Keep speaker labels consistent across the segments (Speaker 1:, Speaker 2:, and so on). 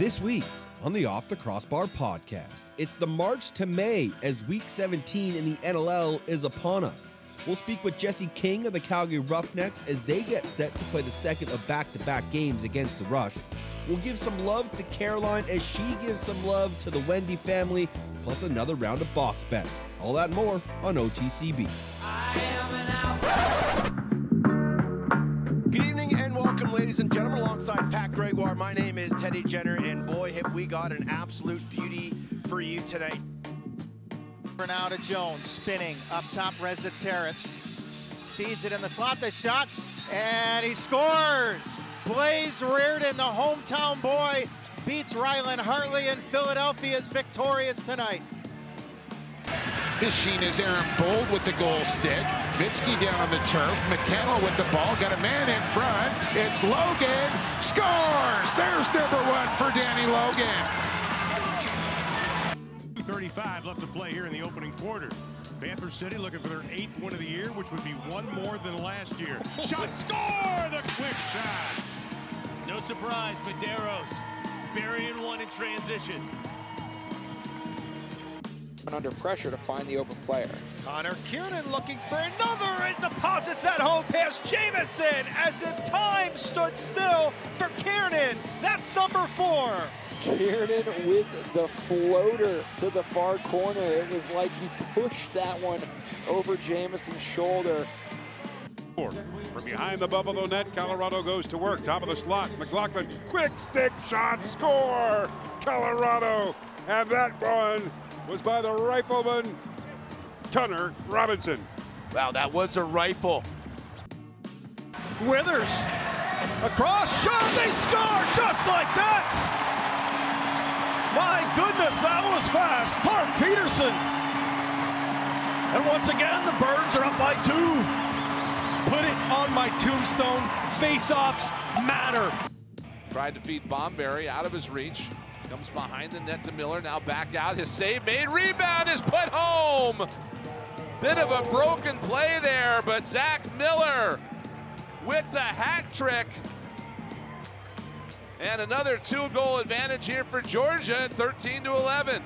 Speaker 1: This week on the Off the Crossbar podcast, it's the March to May as week 17 in the NLL is upon us. We'll speak with Jesse King of the Calgary Roughnecks as they get set to play the second of back to back games against the Rush. We'll give some love to Caroline as she gives some love to the Wende family, plus another round of box bets. All that more on OTCB. Teddy Jenner, and boy, have we got an absolute beauty for you tonight.
Speaker 2: Now to Jones, spinning up top, Reza feeds it in the slot, the shot, and he scores! Blaze Riorden, the hometown boy, beats Rylan Hartley, and Philadelphia is victorious tonight.
Speaker 3: Fishing is Aaron Bold with the goal stick. Vitsky down on the turf. McKenna with the ball. Got a man in front. It's Logan. Scores! There's number one for Danny Logan.
Speaker 4: 35 left to play here in the opening quarter. Panther City looking for their eighth win of the year, which would be one more than last year. Shot, score! The quick shot.
Speaker 5: No surprise, Medeiros burying one in transition.
Speaker 6: Under pressure to find the open player.
Speaker 2: Connor Kearnan looking for another and deposits that home pass. Jamison as if time stood still for Kearnan. That's number four.
Speaker 6: Kearnan with the floater to the far corner. It was like he pushed that one over Jamison's shoulder.
Speaker 7: From behind the Buffalo net, Colorado goes to work. Top of the slot, McLaughlin, quick stick shot, score! Colorado, and that one was by the rifleman Tunner Robinson.
Speaker 8: Wow, that was a rifle.
Speaker 2: Withers across, shot, they score just like that. My goodness, that was fast. Clarke Petterson. And once again, the Birds are up by two.
Speaker 5: Put it on my tombstone. Face-offs matter.
Speaker 9: Tried to feed Bomberry out of his reach. Comes behind the net to Miller. Now back out. His save made. Rebound is put home. Bit of a broken play there, but Zach Miller with the hat trick. And another two goal advantage here for Georgia, 13 to 11.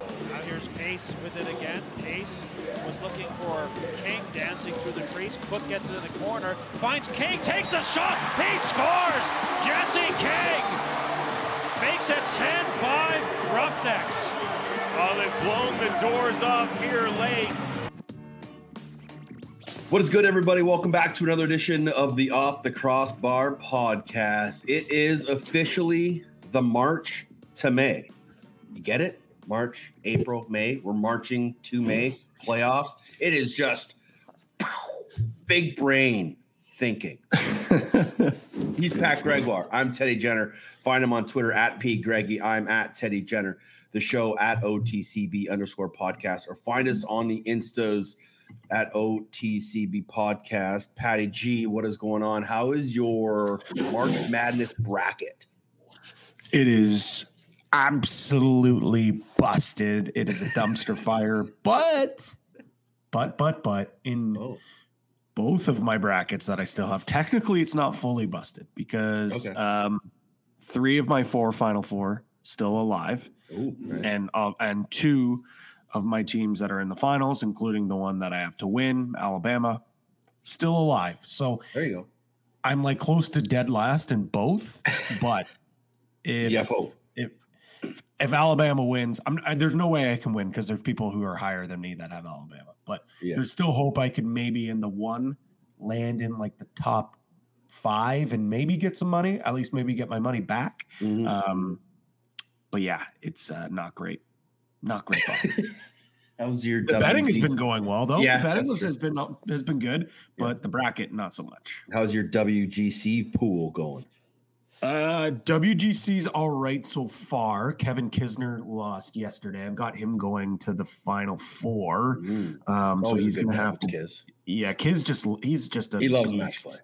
Speaker 10: Now here's Pace with it again. Pace was looking for King dancing through the crease. Cook gets it in the corner, finds King, takes the shot, he scores! Jesse King makes it 10-5 Roughnecks.
Speaker 5: Oh, they've blown the doors off here late.
Speaker 1: What is good, everybody? Welcome back to another edition of the Off the Crossbar podcast. It is officially the March to May. You get it? March, April, May. We're marching to May playoffs. It is just big brain thinking. He's Pat Gregoire. I'm Teddy Jenner. Find him on Twitter at P Greggy. I'm at Teddy Jenner. The show at OTCB underscore podcast, or find us on the Instas at OTCB podcast. Patty G, what is going on? How is your March Madness bracket?
Speaker 11: It is absolutely busted. It is a dumpster fire, but, but, but, but, in
Speaker 1: Oh.
Speaker 11: Both of my brackets that I still have, technically it's not fully busted because
Speaker 1: Okay.
Speaker 11: um, three of my four final four still alive,
Speaker 1: Ooh, nice.
Speaker 11: and uh, and two of my teams that are in the finals, including the one that I have to win, Alabama, still alive. So
Speaker 1: there you go.
Speaker 11: I'm like close to dead last in both, but if
Speaker 1: Yeah, hope.
Speaker 11: if if Alabama wins, I'm I, there's no way I can win because there's people who are higher than me that have Alabama. But
Speaker 1: Yeah.
Speaker 11: there's still hope I could maybe in the one land in like the top five and maybe get some money. At least maybe get my money back.
Speaker 1: Mhm.
Speaker 11: Um, but yeah, it's uh, not great. Not great. that
Speaker 1: was your
Speaker 11: the betting has been going well though.
Speaker 1: Yeah,
Speaker 11: the betting has been has been good, but the bracket not so much.
Speaker 1: How's your WGC pool going?
Speaker 11: Uh, WGC's all right so far. Kevin Kisner lost yesterday. I've got him going to the final four. Um, so he's gonna have to.
Speaker 1: Kiz.
Speaker 11: Yeah, Kiz just he's just a
Speaker 1: He loves
Speaker 11: beast.
Speaker 1: match play.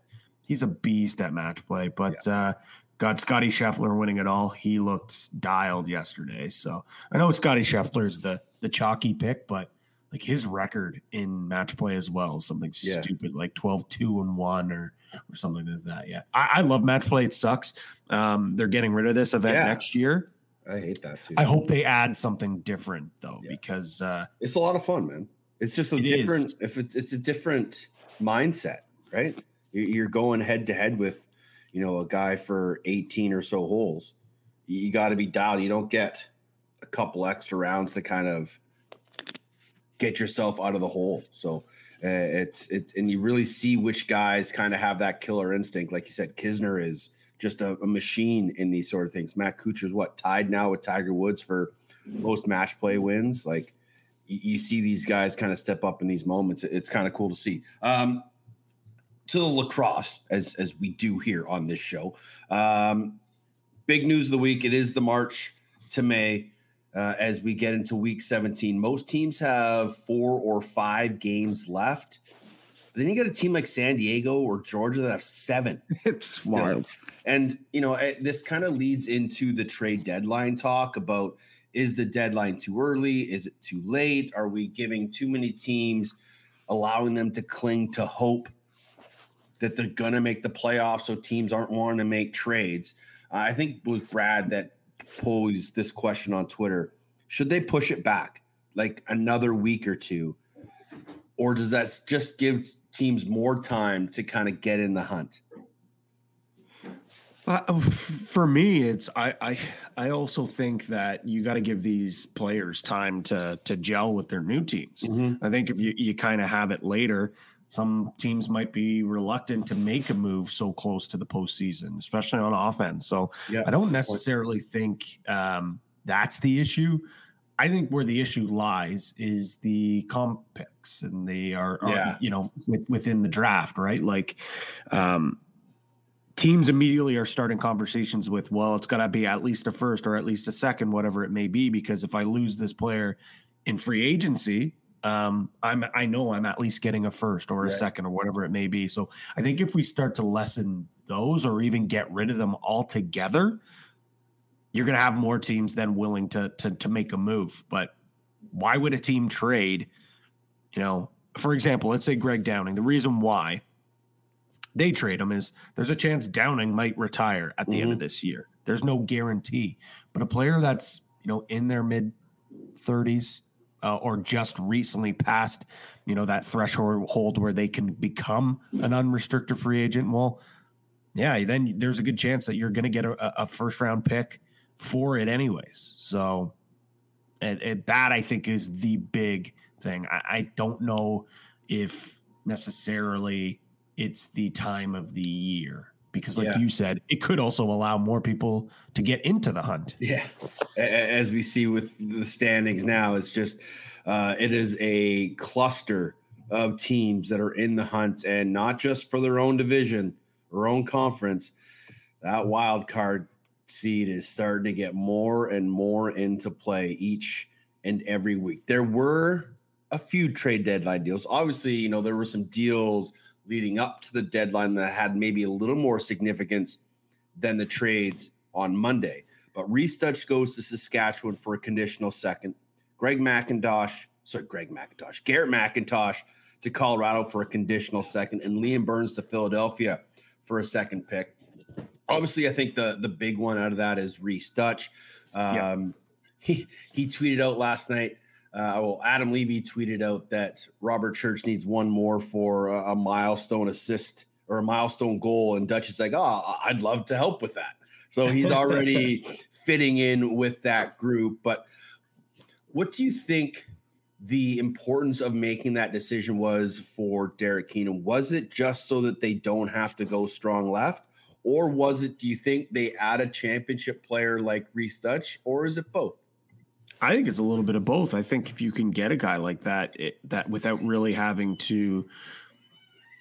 Speaker 11: He's a beast at match play. But uh, got Scotty Scheffler winning it all. He looked dialed yesterday. So I know Scotty Scheffler's the the chalky pick, but like his record in match play as well something
Speaker 1: Yeah.
Speaker 11: stupid like 12 2 and 1 or or something like that yeah I, I love match play it sucks um they're getting rid of this event
Speaker 1: Yeah.
Speaker 11: next year
Speaker 1: I hate that too.
Speaker 11: i hope they add something different though because uh
Speaker 1: it's a lot of fun, man. It's just a
Speaker 11: It
Speaker 1: different.
Speaker 11: is.
Speaker 1: If it's it's a different mindset, right? You- You're going head to head with, you know, a guy for 18 or so holes. You got to be dialed. You don't get a couple extra rounds to kind of get yourself out of the hole. So it's it, and you really see which guys kind of have that killer instinct. Like you said, Kisner is just a, a machine in these sort of things. Matt Kuchar is what tied now with Tiger Woods for most match play wins. Like you, you see these guys kind of step up in these moments. It's kind of cool to see. Um, to the lacrosse, as as we do here on this show. Um, big news of the week. It is the March to May. Uh, as we get into week 17, most teams have four or five games left. Then you got a team like San Diego or Georgia that have seven.
Speaker 11: It's wild.
Speaker 1: And, you know, eh, this kind of leads into the trade deadline talk about is the deadline too early? Is it too late? Are we giving too many teams, allowing them to cling to hope that they're going to make the playoffs so teams aren't wanting to make trades? I think with Brad that posed this question on Twitter. Should they push it back like another week or two? Or does that just give teams more time to kind of get in the hunt?
Speaker 11: Uh, for me, it's I, I I also think that you got to give these players time to to gel with their new teams. I think if you you kind of have it later, some teams might be reluctant to make a move so close to the postseason, especially on offense. So
Speaker 1: Yeah.
Speaker 11: I don't necessarily think um, that's the issue. I think where the issue lies is the comp picks, and they are, are
Speaker 1: Yeah.
Speaker 11: you know with, within the draft, right? Like. Um, teams immediately are starting conversations with, well, it's got to be at least a first or at least a second, whatever it may be, because if I lose this player in free agency, um, I'm I know I'm at least getting a first or a
Speaker 1: Right.
Speaker 11: second or whatever it may be. So I think if we start to lessen those or even get rid of them altogether, you're going to have more teams than willing to to to make a move. But why would a team trade? You know, for example, let's say Greg Downing. The reason why they trade him is there's a chance Downing might retire at the end of this year. There's no guarantee, but a player that's you know in their mid 30s uh, or just recently passed you know that threshold where they can become an unrestricted free agent. Well, yeah, then there's a good chance that you're going to get a, a first round pick for it anyways. So and, and that I think is the big thing. I, I don't know if necessarily it's the time of the year because, like
Speaker 1: Yeah.
Speaker 11: you said, it could also allow more people to get into the hunt.
Speaker 1: Yeah, as we see with the standings now, it's just uh, it is a cluster of teams that are in the hunt, and not just for their own division or own conference. That wild card seed is starting to get more and more into play each and every week. There were a few trade deadline deals. Obviously, you know there were some deals leading up to the deadline that had maybe a little more significance than the trades on Monday. But Rhys Duch goes to Saskatchewan for a conditional second. Greg McIntosh, sorry, Greg McIntosh, Garrett McIntosh to Colorado for a conditional second, and Liam Burns to Philadelphia for a second pick. Obviously, I think the the big one out of that is Rhys Duch. Um, He he tweeted out last night. Uh, well, Adam Levy tweeted out that Robert Church needs one more for a, a milestone assist or a milestone goal, and Duch is like, "Oh, I'd love to help with that." So he's already fitting in with that group. But what do you think the importance of making that decision was for Derek Keenan? Was it just so that they don't have to go strong left? Or was it, do you think they add a championship player like Rhys Duch, or is it both?
Speaker 11: I think it's a little bit of both. I think if you can get a guy like that, it, that without really having to,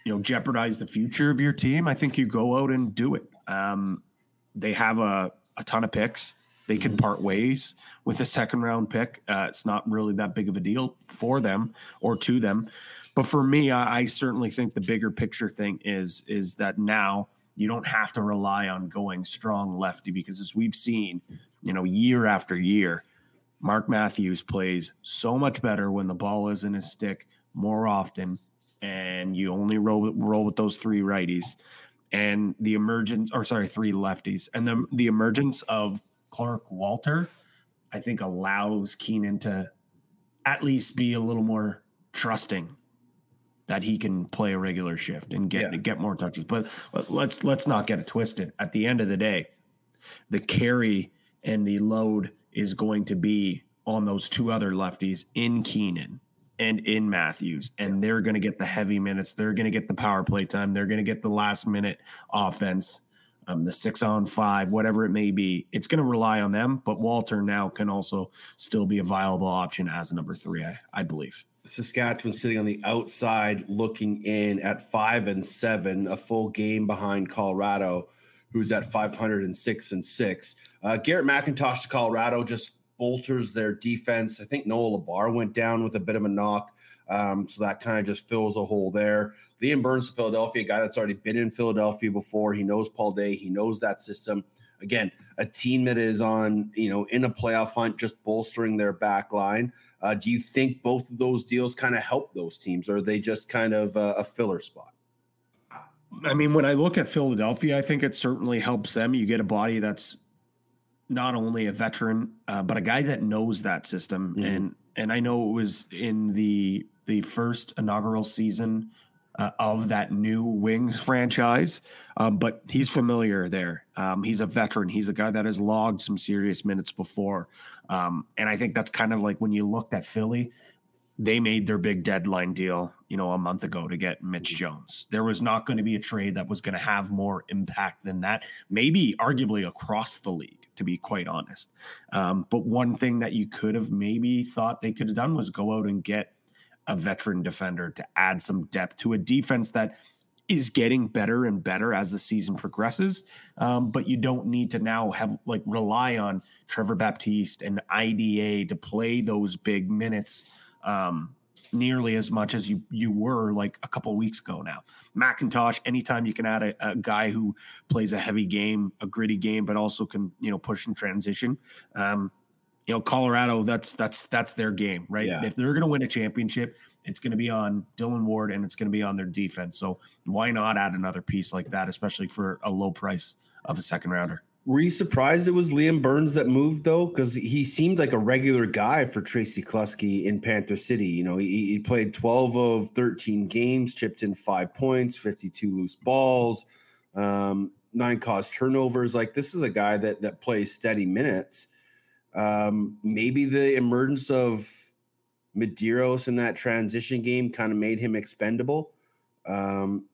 Speaker 11: you know, jeopardize the future of your team, I think you go out and do it. Um, they have a, a ton of picks. They can part ways with a second round pick. Uh, it's not really that big of a deal for them or to them. But for me, I, I certainly think the bigger picture thing is is that now you don't have to rely on going strong lefty because as we've seen, you know, year after year, Mark Matthews plays so much better when the ball is in his stick more often, and you only roll roll with those three righties, and the emergence, or sorry, three lefties, and then the emergence of Clark Walter, I think allows Keenan to at least be a little more trusting that he can play a regular shift and get yeah. get more touches. But let's let's not get it twisted. At the end of the day, the carry and the load is going to be on those two other lefties in Keenan and in Matthews, and they're going to get the heavy minutes. They're going to get the power play time. They're going to get the last minute offense, um, the six on five, whatever it may be. It's going to rely on them, but Walter now can also still be a viable option as a number three, I, I believe.
Speaker 1: Saskatchewan sitting on the outside looking in at five and seven, a full game behind Colorado, who's at 506 and six. Uh, Garrett McIntosh to Colorado just bolters their defense. I think Noah LaBar went down with a bit of a knock. Um, so that kind of just fills a hole there. Liam Burns to Philadelphia, a guy that's already been in Philadelphia before. He knows Paul Day, he knows that system. Again, a team that is on, you know, in a playoff hunt, just bolstering their back line. Uh, do you think both of those deals kind of help those teams, or are they just kind of a, a filler spot?
Speaker 11: I mean, when I look at Philadelphia, I think it certainly helps them. You get a body that's not only a veteran, uh, but a guy that knows that system. Mm-hmm. And and I know it was in the the first inaugural season uh, of that new Wings franchise, um, but he's familiar there. Um, he's a veteran. He's a guy that has logged some serious minutes before, um, and I think that's kind of like when you looked at Philly, they made their big deadline deal, you know, a month ago to get Mitch mm-hmm. Jones. There was not going to be a trade that was going to have more impact than that, maybe arguably across the league to be quite honest. Um, but one thing that you could have maybe thought they could have done was go out and get a veteran defender to add some depth to a defense that is getting better and better as the season progresses. Um, but you don't need to now have like rely on Trevor Baptiste and IDA to play those big minutes um, nearly as much as you you were like a couple weeks ago now. McIntosh, anytime you can add a, a, guy who plays a heavy game, a gritty game, but also can you know push and transition. Um, you know, Colorado, that's that's that's their game, right? Yeah. If they're going to win a championship, it's going to be on Dylan Ward and it's going to be on their defense. So why not add another piece like that, especially for a low price of a second rounder?
Speaker 1: Were you surprised it was Liam Burns that moved though? Because he seemed like a regular guy for Tracy Kelusky in Panther City. You know, he, he, played 12 of 13 games, chipped in five points, 52 loose balls, um, nine caused turnovers. Like this is a guy that that plays steady minutes. Um, maybe the emergence of Medeiros in that transition game kind of made him expendable. Um,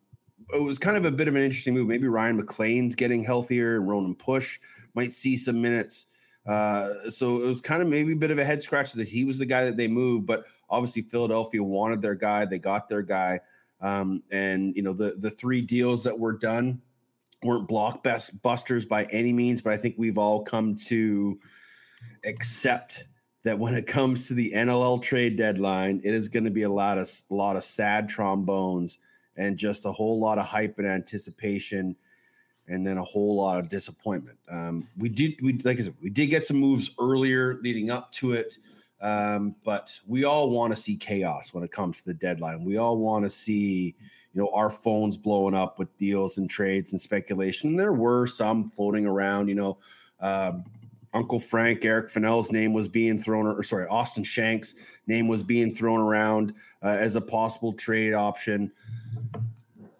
Speaker 1: it was kind of a bit of an interesting move. Maybe Ryan McLean's getting healthier and Ronan Push might see some minutes. Uh, so it was kind of maybe a bit of a head scratch that he was the guy that they moved, but obviously Philadelphia wanted their guy. They got their guy. Um, and you know, the the three deals that were done weren't block best busters by any means, but I think we've all come to accept that when it comes to the NLL trade deadline, it is going to be a lot of a lot of sad trombones and just a whole lot of hype and anticipation, and then a whole lot of disappointment. Um, we did, we like I said, we did get some moves earlier leading up to it, um, but we all want to see chaos when it comes to the deadline. We all want to see, you know, our phones blowing up with deals and trades and speculation. There were some floating around, you know. Um, Uncle Frank, Eric Fennell's name was being thrown, or sorry, Austin Shanks' name was being thrown around uh, as a possible trade option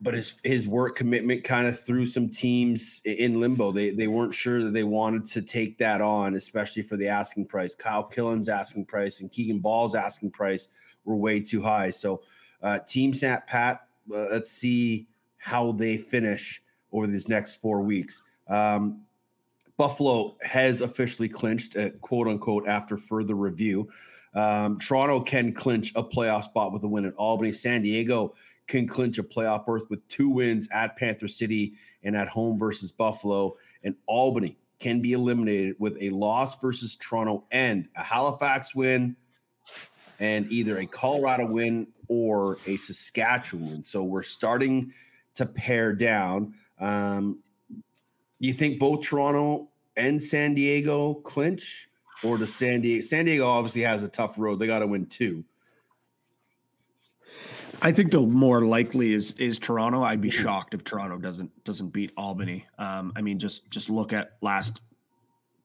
Speaker 1: but his his work commitment kind of threw some teams in limbo. They they weren't sure that they wanted to take that on, especially for the asking price. Kyle Killen's asking price and Keegan Bal's asking price were way too high. So, uh, Team Sat Pat, uh, let's see how they finish over these next four weeks. Um, Buffalo has officially clinched, uh, quote unquote, after further review. Um, Toronto can clinch a playoff spot with a win at Albany. San Diego can clinch a playoff berth with two wins at Panther City and at home versus Buffalo. And Albany can be eliminated with a loss versus Toronto and a Halifax win and either a Colorado win or a Saskatchewan. So we're starting to pare down. Um, you think both Toronto and San Diego clinch? or does San Diego? San Diego obviously has a tough road. They got to win two.
Speaker 11: I think the more likely is is Toronto. I'd be shocked if Toronto doesn't doesn't beat Albany. Um, I mean, just just look at last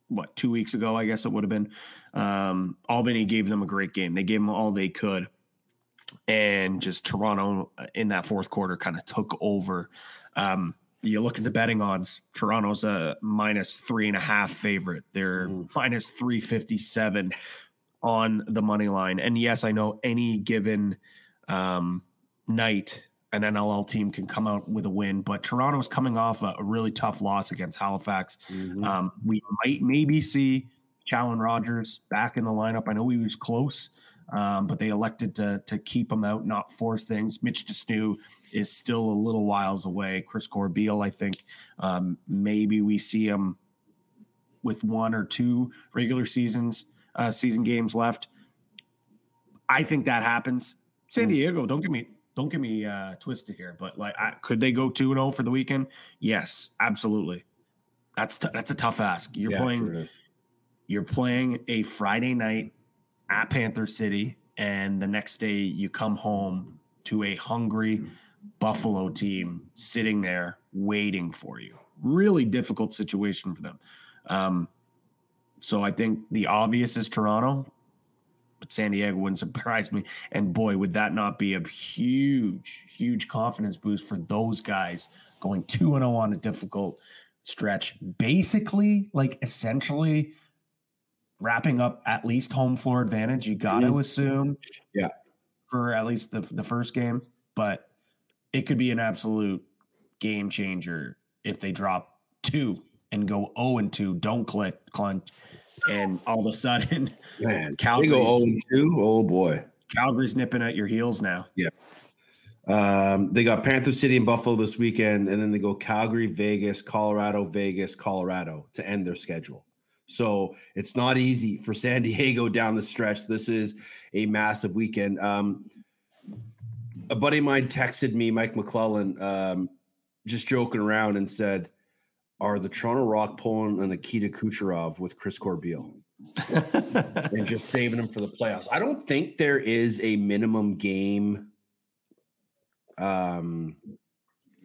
Speaker 11: what two weeks ago, I guess it would have been. Um, Albany gave them a great game. They gave them all they could, and just Toronto uh, in that fourth quarter kind of took over. Um, you look at the betting odds. Toronto's a minus three and a half favorite. They're minus three fifty seven on the money line. And yes, I know any given um, night an NLL team can come out with a win, but Toronto's coming off a, a really tough loss against Halifax. Mm-hmm. Um, we might maybe see Challen Rogers back in the lineup. I know he was close, um, but they elected to to keep him out, not force things. Mitch de Snoo is still a little whiles away. Chris Corbeil, I think um, maybe we see him with one or two regular seasons uh, season games left. I think that happens. San mm. Diego, don't get me don't get me uh, twisted here, but like, I, could they go two and zero oh for the weekend? Yes, absolutely. That's t- that's a tough ask. You're yeah, playing. Sure you're playing a Friday night at Panther City, and the next day you come home to a hungry Buffalo team sitting there waiting for you. Really difficult situation for them. Um, so I think the obvious is Toronto, San Diego wouldn't surprise me. And boy, would that not be a huge, huge confidence boost for those guys going 2 0 on a difficult stretch. Basically, like essentially wrapping up at least home floor advantage. You got to mm-hmm. assume.
Speaker 1: Yeah.
Speaker 11: For at least the, the first game. But it could be an absolute game changer if they drop two and go 0 and 2. Don't click, clench and all of a sudden,
Speaker 1: man, Calgary go 0 2. Oh boy,
Speaker 11: Calgary's nipping at your heels now.
Speaker 1: Yeah. Um, they got Panther City and Buffalo this weekend, and then they go Calgary, Vegas, Colorado, Vegas, Colorado to end their schedule. So it's not easy for San Diego down the stretch. This is a massive weekend. Um, a buddy of mine texted me, Mike McClellan, um, just joking around and said, are the Toronto Rock pulling an Nikita Kucherov with Chris Corbeil and just saving him for the playoffs. I don't think there is a minimum game um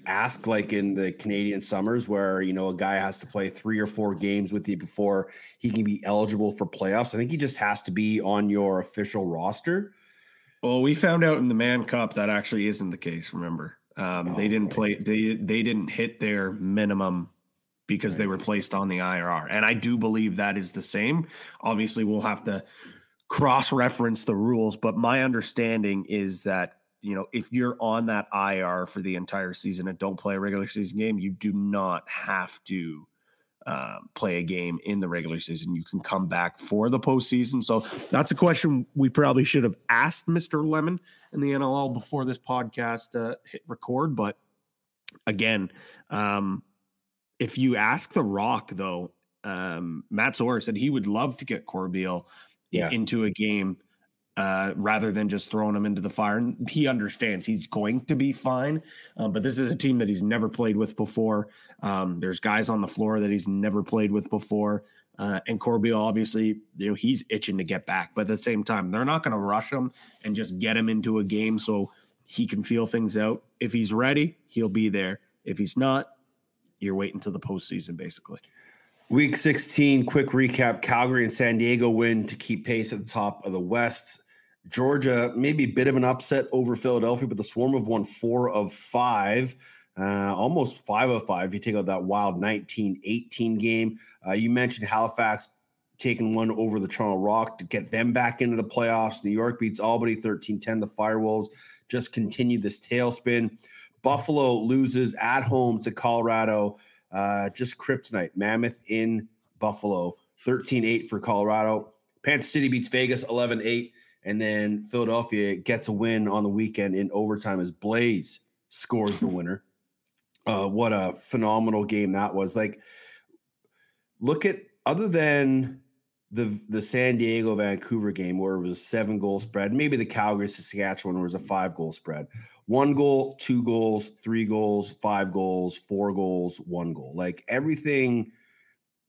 Speaker 1: ask like in the Canadian summers where you know a guy has to play three or four games with you before he can be eligible for playoffs. I think he just has to be on your official roster.
Speaker 11: Well, we found out in the Mann Cup that actually isn't the case. Remember, um, oh, they didn't play. They they didn't hit their minimum because right. they were placed on the IR. And I do believe that is the same. Obviously, we'll have to cross reference the rules, but my understanding is that you know if you're on that IR for the entire season and don't play a regular season game, you do not have to um, play a game in the regular season. You can come back for the postseason. So that's a question we probably should have asked Mr. Lemon in the NLL before this podcast uh, hit record. But again, um, if you ask The Rock, though, um, Matt Sawyer said he would love to get Corbeil yeah. into a game uh, rather than just throwing him into the fire. And he understands he's going to be fine, um, but this is a team that he's never played with before. Um, there's guys on the floor that he's never played with before. Uh, and Corbeil, obviously, you know, he's itching to get back, but at the same time, they're not going to rush him and just get him into a game so he can feel things out. If he's ready, he'll be there. If he's not, you're waiting until the postseason, basically.
Speaker 1: Week 16, quick recap Calgary and San Diego win to keep pace at the top of the West. Georgia, maybe a bit of an upset over Philadelphia, but the Swarm have won four of five, uh, almost five of five. If You take out that wild 19 18 game. Uh, you mentioned Halifax taking one over the Toronto Rock to get them back into the playoffs. New York beats Albany 13 10. The Firewolves just continue this tailspin. Buffalo loses at home to Colorado. Uh, just kryptonite. Mammoth in Buffalo, 13 8 for Colorado. Panther City beats Vegas 11 8. And then Philadelphia gets a win on the weekend in overtime as Blaze scores the winner. Uh, what a phenomenal game that was. Like, look at other than the the San Diego Vancouver game where it was seven goal spread, maybe the Calgary Saskatchewan where it was a five goal spread one goal, two goals, three goals, five goals, four goals, one goal. Like everything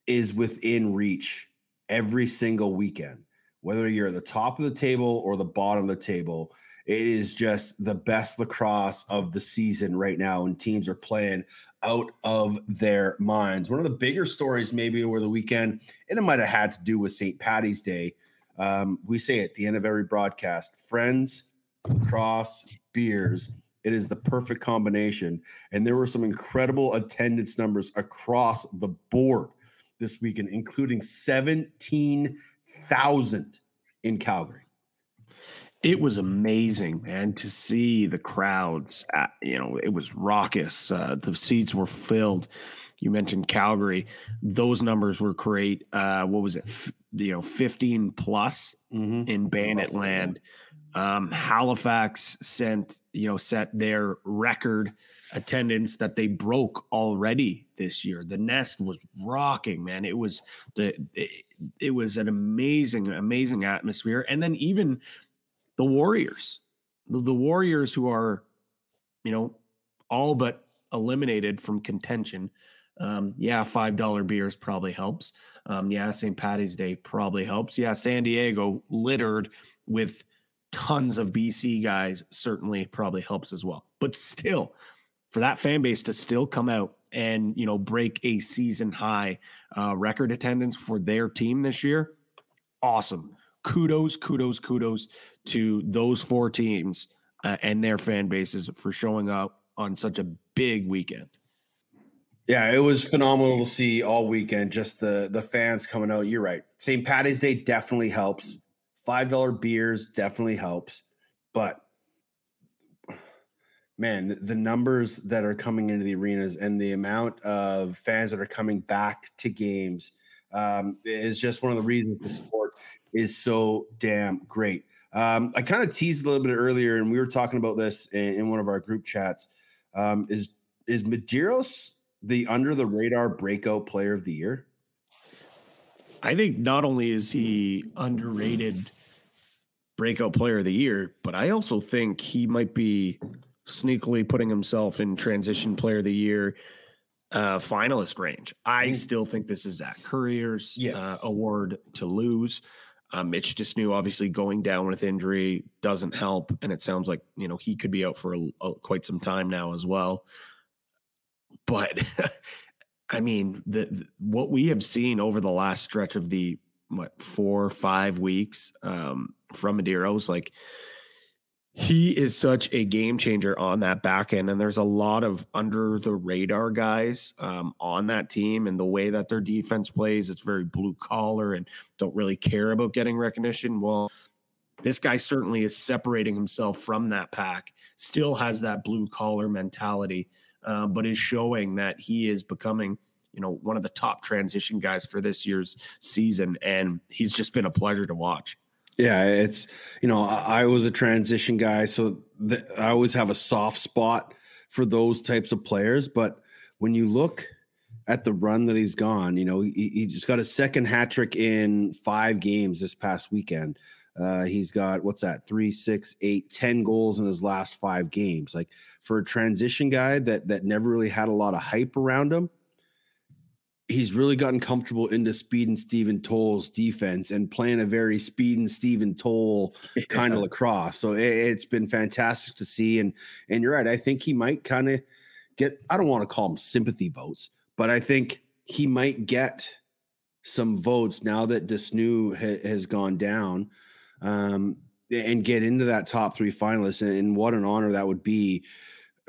Speaker 1: is within reach every single weekend, whether you're at the top of the table or the bottom of the table. It is just the best lacrosse of the season right now, and teams are playing out of their minds. One of the bigger stories, maybe over the weekend, and it might have had to do with St. Patty's Day. Um, we say at the end of every broadcast friends, cross, beers. It is the perfect combination. And there were some incredible attendance numbers across the board this weekend, including 17,000 in Calgary.
Speaker 11: It was amazing, man, to see the crowds. At, you know, it was raucous. Uh, the seats were filled. You mentioned Calgary; those numbers were great. Uh, what was it? F- you know, fifteen plus
Speaker 1: mm-hmm.
Speaker 11: in Bandit Land. Um, Halifax sent you know set their record attendance that they broke already this year. The nest was rocking, man. It was the it, it was an amazing, amazing atmosphere, and then even the Warriors, the, Warriors who are, you know, all but eliminated from contention. Um, yeah, five dollar beers probably helps. Um, yeah, St. Patty's Day probably helps. Yeah, San Diego littered with tons of BC guys certainly probably helps as well. But still, for that fan base to still come out and you know break a season high uh, record attendance for their team this year, awesome. Kudos, kudos, kudos to those four teams uh, and their fan bases for showing up on such a big weekend.
Speaker 1: Yeah, it was phenomenal to see all weekend. Just the the fans coming out. You're right. St. Patty's Day definitely helps. Five dollar beers definitely helps, but man, the numbers that are coming into the arenas and the amount of fans that are coming back to games um, is just one of the reasons the sport is so damn great. Um, I kind of teased a little bit earlier, and we were talking about this in, in one of our group chats. Um, is is Medeiros the under the radar breakout player of the year?
Speaker 11: I think not only is he underrated breakout player of the year, but I also think he might be sneakily putting himself in transition player of the year uh, finalist range. I still think this is Zach Currier's
Speaker 1: Yes.
Speaker 11: uh, award to lose. Uh, Mitch de Snoo obviously going down with injury doesn't help, and it sounds like you know he could be out for a, a- quite some time now as well. But I mean, the, the- what we have seen over the last stretch of the what four five weeks um, from Medeiros, like he is such a game changer on that back end, and there's a lot of under the radar guys um, on that team, and the way that their defense plays, it's very blue collar and don't really care about getting recognition. Well, this guy certainly is separating himself from that pack. Still has that blue collar mentality, uh, but is showing that he is becoming, you know, one of the top transition guys for this year's season, and he's just been a pleasure to watch.
Speaker 1: Yeah, it's you know I, I was a transition guy, so th- I always have a soft spot for those types of players. But when you look at the run that he's gone, you know he, he just got a second hat trick in five games this past weekend. Uh, he's got what's that? Three, six, eight, ten goals in his last five games. Like for a transition guy that that never really had a lot of hype around him, he's really gotten comfortable into speed and Stephen Toll's defense and playing a very speed and Stephen Toll kind of lacrosse. So it, has been fantastic to see. And and you're right. I think he might kind of get. I don't want to call him sympathy votes, but I think he might get some votes now that de Snoo ha- has gone down. Um, and get into that top three finalists, and, and what an honor that would be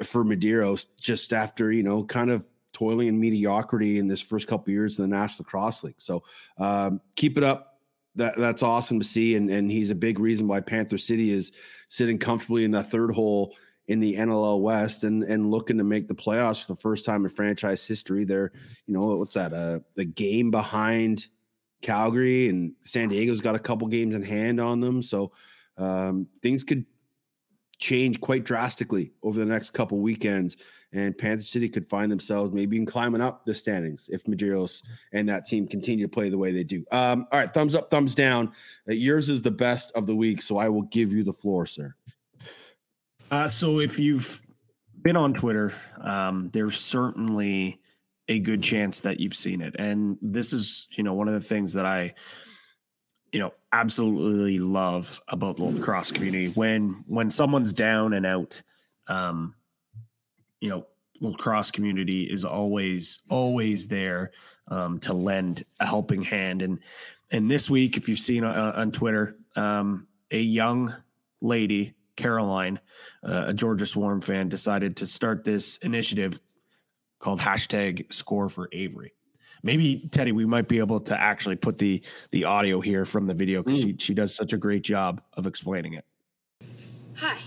Speaker 1: for Medeiros just after you know kind of toiling in mediocrity in this first couple years in the National Cross League. So um, keep it up. That that's awesome to see, and and he's a big reason why Panther City is sitting comfortably in that third hole in the NLL West and and looking to make the playoffs for the first time in franchise history. They're you know what's that? Uh, the game behind Calgary and San Diego's got a couple games in hand on them, so um, things could change quite drastically over the next couple weekends, and Panther City could find themselves maybe in climbing up the standings if Medeiros and that team continue to play the way they do. Um, all right, thumbs up, thumbs down. Uh, yours is the best of the week, so I will give you the floor, sir.
Speaker 11: Uh, so if you've been on Twitter, um, there's certainly a good chance that you've seen it. And this is, you know, one of the things that I you know absolutely love about the lacrosse community. When when someone's down and out um you know lacrosse community is always always there um to lend a helping hand. And and this week if you've seen on, on twitter um a young lady caroline uh, a georgia swarm fan decided to start this initiative called hashtag score for avery maybe Teddy, we might be able to actually put the the audio here from the video because mm. she she does such a great job of explaining it.
Speaker 12: Hi,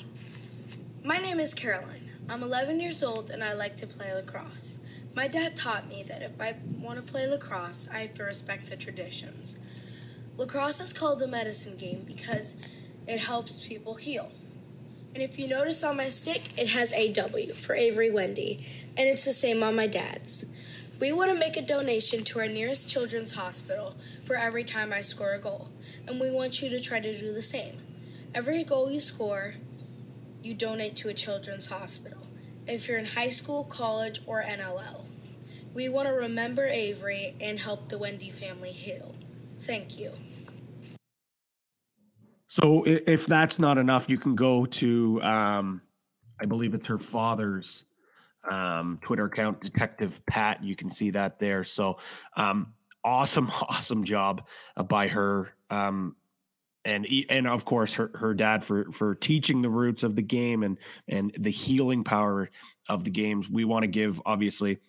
Speaker 12: my name is Caroline. I'm 11 years old and I like to play lacrosse. My dad taught me that if I want to play lacrosse, I have to respect the traditions. Lacrosse is called the medicine game because it helps people heal. And if you notice on my stick, it has AW for Avery Wende, and it's the same on my dad's. We want to make a donation to our nearest children's hospital for every time I score a goal, and we want you to try to do the same. Every goal you score, you donate to a children's hospital. If you're in high school, college, or NLL, we want to remember Avery and help the Wende family heal. Thank you.
Speaker 11: So, if that's not enough, you can go to, um, I believe it's her father's um, Twitter account, Detective Pat. You can see that there. So um, awesome, awesome job uh, by her. Um, and and of course her, her dad for for teaching the roots of the game and and the healing power of the games. We want to give obviously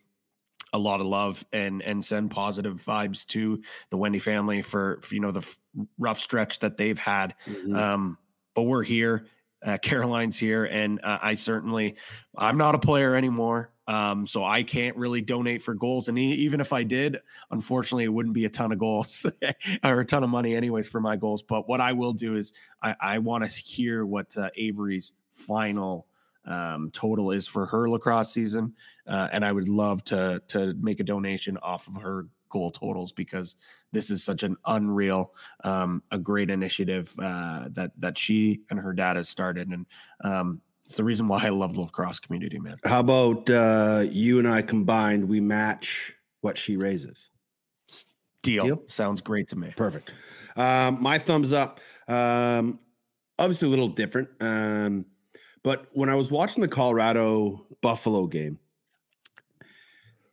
Speaker 11: a lot of love and and send positive vibes to the Wende family for, for you know the rough stretch that they've had. Mm-hmm. Um, but we're here uh, Caroline's here, and uh, I certainly, I'm not a player anymore, um, so I can't really donate for goals. And even if I did, unfortunately, it wouldn't be a ton of goals or a ton of money, anyways, for my goals. But what I will do is I, I want to hear what uh, Avery's final um, total is for her lacrosse season, uh, and I would love to to make a donation off of her goal totals because this is such an unreal, um, a great initiative uh, that that she and her dad has started, and um, it's the reason why I love the lacrosse community, man.
Speaker 1: How about uh, you and I combined? We match what she raises.
Speaker 11: Deal. Deal? Sounds great to me.
Speaker 1: Perfect. Um, my thumbs up. Um, obviously, a little different. Um, but when I was watching the Colorado Buffalo game,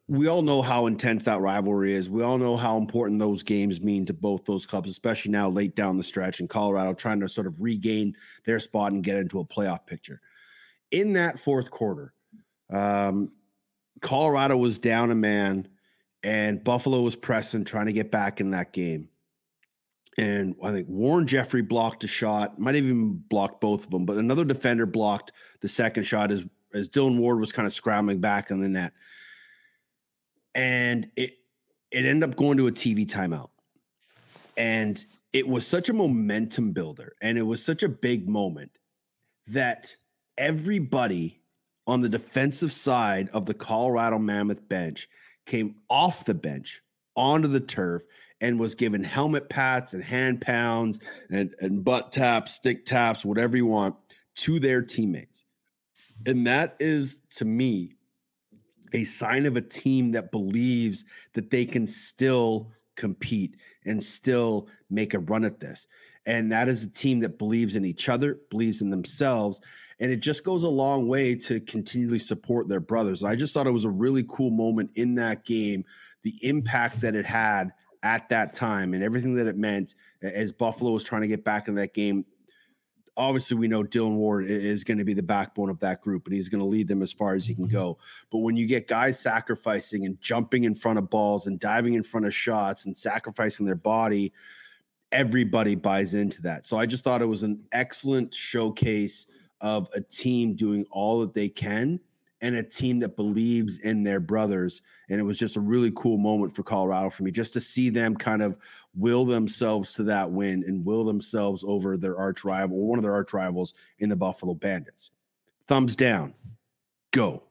Speaker 1: we all know how intense that rivalry is. We all know how important those games mean to both those clubs, especially now late down the stretch in Colorado, trying to sort of regain their spot and get into a playoff picture. In that fourth quarter, um, Colorado was down a man, and Buffalo was pressing, trying to get back in that game. And I think Warren Jeffrey blocked a shot, might have even blocked both of them, but another defender blocked the second shot as, as Dylan Ward was kind of scrambling back in the net and it it ended up going to a TV timeout. And it was such a momentum builder and it was such a big moment that everybody on the defensive side of the Colorado Mammoth bench came off the bench onto the turf and was given helmet pats and hand pounds and, and butt taps, stick taps, whatever you want to their teammates. And that is to me a sign of a team that believes that they can still compete and still make a run at this. And that is a team that believes in each other, believes in themselves. And it just goes a long way to continually support their brothers. I just thought it was a really cool moment in that game, the impact that it had at that time and everything that it meant as Buffalo was trying to get back in that game obviously we know Dylan Ward is going to be the backbone of that group and he's going to lead them as far as he can mm-hmm. go. But when you get guys sacrificing and jumping in front of balls and diving in front of shots and sacrificing their body, everybody buys into that. So I just thought it was an excellent showcase of a team doing all that they can and a team that believes in their brothers. And it was just a really cool moment for Colorado for me just to see them kind of will themselves to that win and will themselves over their arch rival or one of their arch rivals in the Buffalo Bandits. Thumbs down. Go.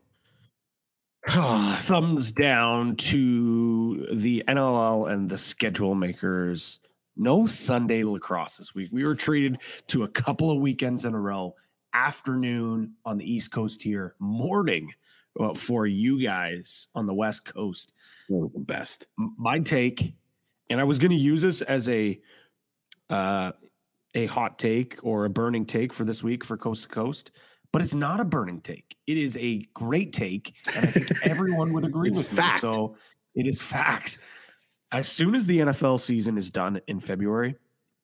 Speaker 11: Thumbs down to the NLL and the schedule makers. No Sunday lacrosse this week. We were treated to a couple of weekends in a row afternoon on the East Coast here, morning well, for you guys on the West Coast.
Speaker 1: the best.
Speaker 11: My take, and I was going to use this as a uh, a hot take or a burning take for this week for Coast to Coast, but it's not a burning take. It is a great take, and I think everyone would agree with
Speaker 1: fact.
Speaker 11: me. So it is facts. As soon as the NFL season is done in February,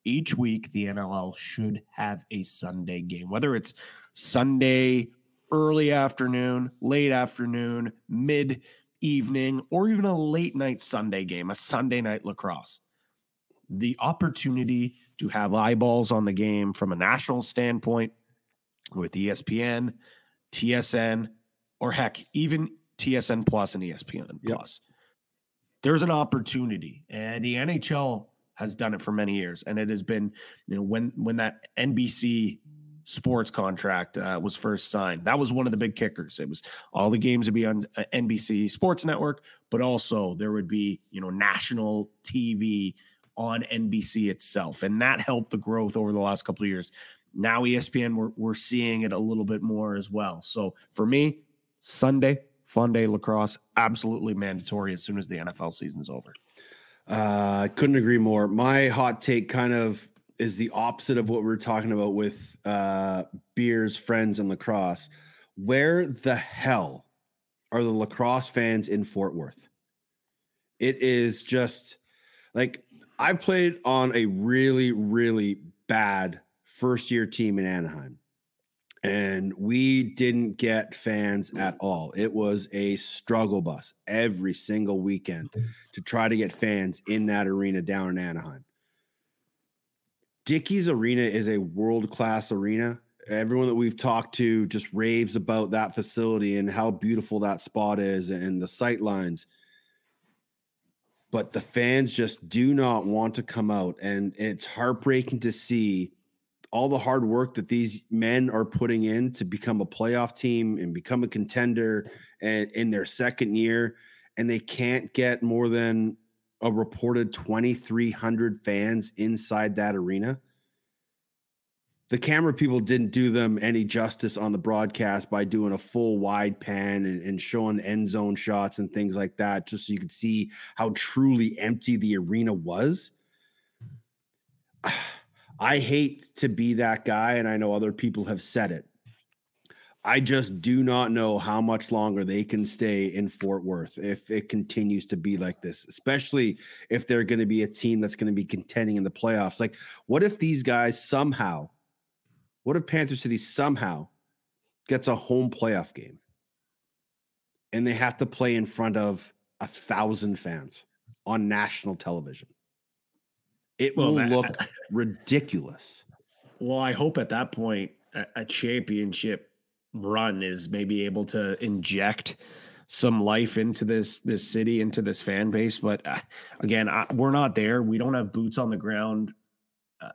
Speaker 11: each week the NLL should have a Sunday game, whether it's Sunday early afternoon, late afternoon, mid evening, or even a late night Sunday game, a Sunday night lacrosse. The opportunity to have eyeballs on the game from a national standpoint with ESPN, TSN, or heck, even TSN Plus and ESPN Plus. There's an opportunity, and the NHL has done it for many years, and it has been, you know, when when that NBC sports contract uh, was first signed, that was one of the big kickers. It was all the games would be on uh, NBC Sports Network, but also there would be, you know, national TV on NBC itself, and that helped the growth over the last couple of years. Now ESPN, we're we're seeing it a little bit more as well. So for me, Sunday fun day lacrosse absolutely mandatory as soon as the NFL season is over.
Speaker 1: Uh, couldn't agree more. My hot take kind of is the opposite of what we were talking about with uh, beers, friends, and lacrosse. Where the hell are the lacrosse fans in Fort Worth? It is just like I played on a really, really bad first year team in Anaheim, and we didn't get fans at mm. all. It was a struggle bus every single weekend mm. to try to get fans in that arena down in Anaheim. Dickies Arena is a world class arena. Everyone that we've talked to just raves about that facility and how beautiful that spot is and the sight lines. But the fans just do not want to come out. And it's heartbreaking to see all the hard work that these men are putting in to become a playoff team and become a contender and in their second year and they can't get more than a reported 2300 fans inside that arena. The camera people didn't do them any justice on the broadcast by doing a full wide pan and, and showing end zone shots and things like that just so you could see how truly empty the arena was I hate to be that guy, and I know other people have said it. I just do not know how much longer they can stay in Fort Worth if it continues to be like this, especially if they're going to be a team that's going to be contending in the playoffs. Like, what if these guys somehow, what if Panther City somehow gets a home playoff game and they have to play in front of a thousand fans on national television? It
Speaker 11: Well,
Speaker 1: will
Speaker 11: that-
Speaker 1: look ridiculous.
Speaker 11: Well, I hope at that point a, a championship run is maybe able to inject some life into this this city, into this fan base. But uh, again, I, we're not there. We don't have boots on the ground. Uh,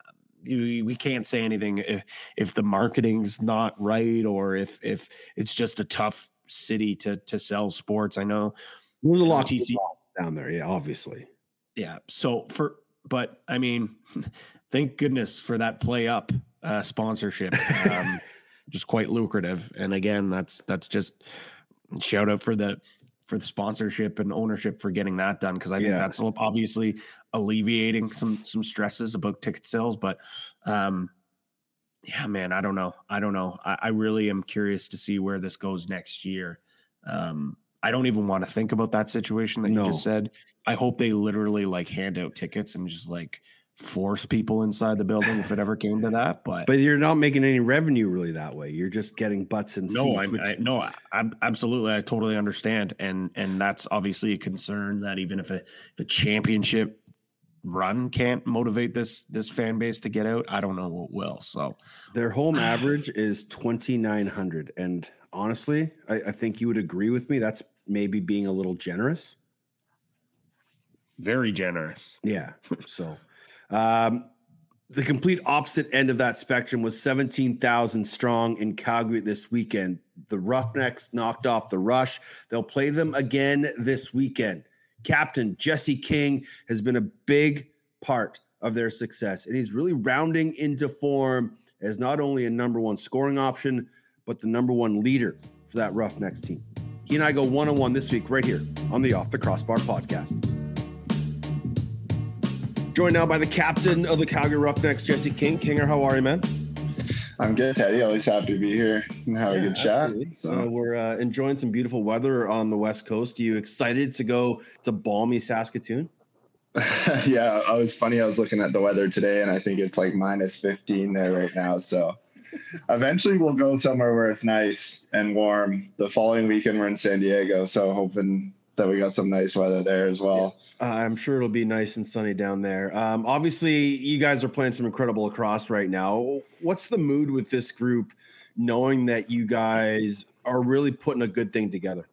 Speaker 11: we, we can't say anything if if the marketing's not right or if if it's just a tough city to to sell sports. I know
Speaker 1: There's a lot
Speaker 11: TC
Speaker 1: down there, yeah, obviously.
Speaker 11: yeah. So for, but I mean, thank goodness for that PlayUp uh, sponsorship. Um, just quite lucrative. And again, that's that's just shout out for the for the sponsorship and ownership for getting that done because I think
Speaker 1: Yeah.
Speaker 11: that's obviously alleviating some some stresses about ticket sales. But um, yeah, man, I don't know. I don't know. I, I really am curious to see where this goes next year. Um, I don't even want to think about that situation that
Speaker 1: No.
Speaker 11: you just said. I hope they literally like hand out tickets and just like force people inside the building if it ever came to that. But,
Speaker 1: But you're not making any revenue really that way. You're just getting butts and
Speaker 11: no,
Speaker 1: seats.
Speaker 11: I, I no, I, I'm absolutely, I totally understand, and and that's obviously a concern that even if a if a championship run can't motivate this this fan base to get out, I don't know what will. So
Speaker 1: Their home average is 2,900. And honestly, I, I think you would agree with me. That's maybe being a little generous.
Speaker 11: Very generous.
Speaker 1: Yeah. So, um, the complete opposite end of that spectrum was 17,000 strong in Calgary this weekend. The Roughnecks knocked off the rush. They'll play them again this weekend. Captain Jesse King has been a big part of their success, and he's really rounding into form as not only a number one scoring option, but the number one leader for that Roughnecks team. He and I go one on one this week right here on the Off the Crossbar podcast. Joined now by the captain of the Calgary Roughnecks, Jesse King. Kinger, how are you, man?
Speaker 13: I'm good, Teddy. Always happy to be here and have yeah, a good chat.
Speaker 1: So. we're uh, enjoying some beautiful weather on the West Coast. Are you excited to go to balmy Saskatoon?
Speaker 13: yeah, I was funny. I was looking at the weather today, and I think it's like minus 15 there right now. So eventually, we'll go somewhere where it's nice and warm. The following weekend, we're in San Diego, so hoping that we got some nice weather there as well.
Speaker 1: Uh, I'm sure it'll be nice and sunny down there. Um, obviously, you guys are playing some incredible lacrosse right now. What's the mood with this group, knowing that you guys are really putting a good thing together?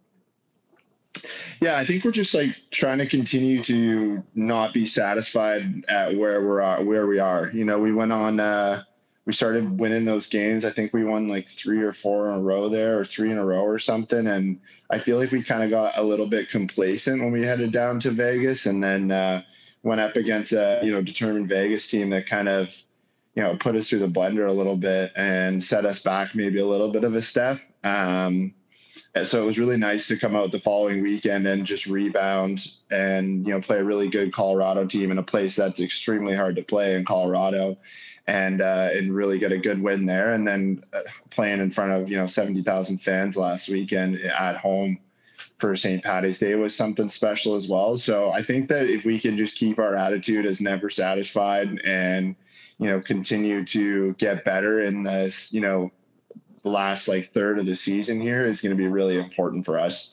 Speaker 13: Yeah, I think we're just like trying to continue to not be satisfied at where we're at, where we are. You know, we went on. Uh, we started winning those games. I think we won like three or four in a row there, or three in a row or something. And I feel like we kind of got a little bit complacent when we headed down to Vegas, and then uh, went up against a you know determined Vegas team that kind of you know put us through the blender a little bit and set us back maybe a little bit of a step. Um, so it was really nice to come out the following weekend and just rebound and you know play a really good Colorado team in a place that's extremely hard to play in Colorado and uh, and really get a good win there. And then uh, playing in front of you know seventy thousand fans last weekend at home for St. Patty's Day was something special as well. So I think that if we can just keep our attitude as never satisfied and you know continue to get better in this you know last like third of the season here is going to be really important for us.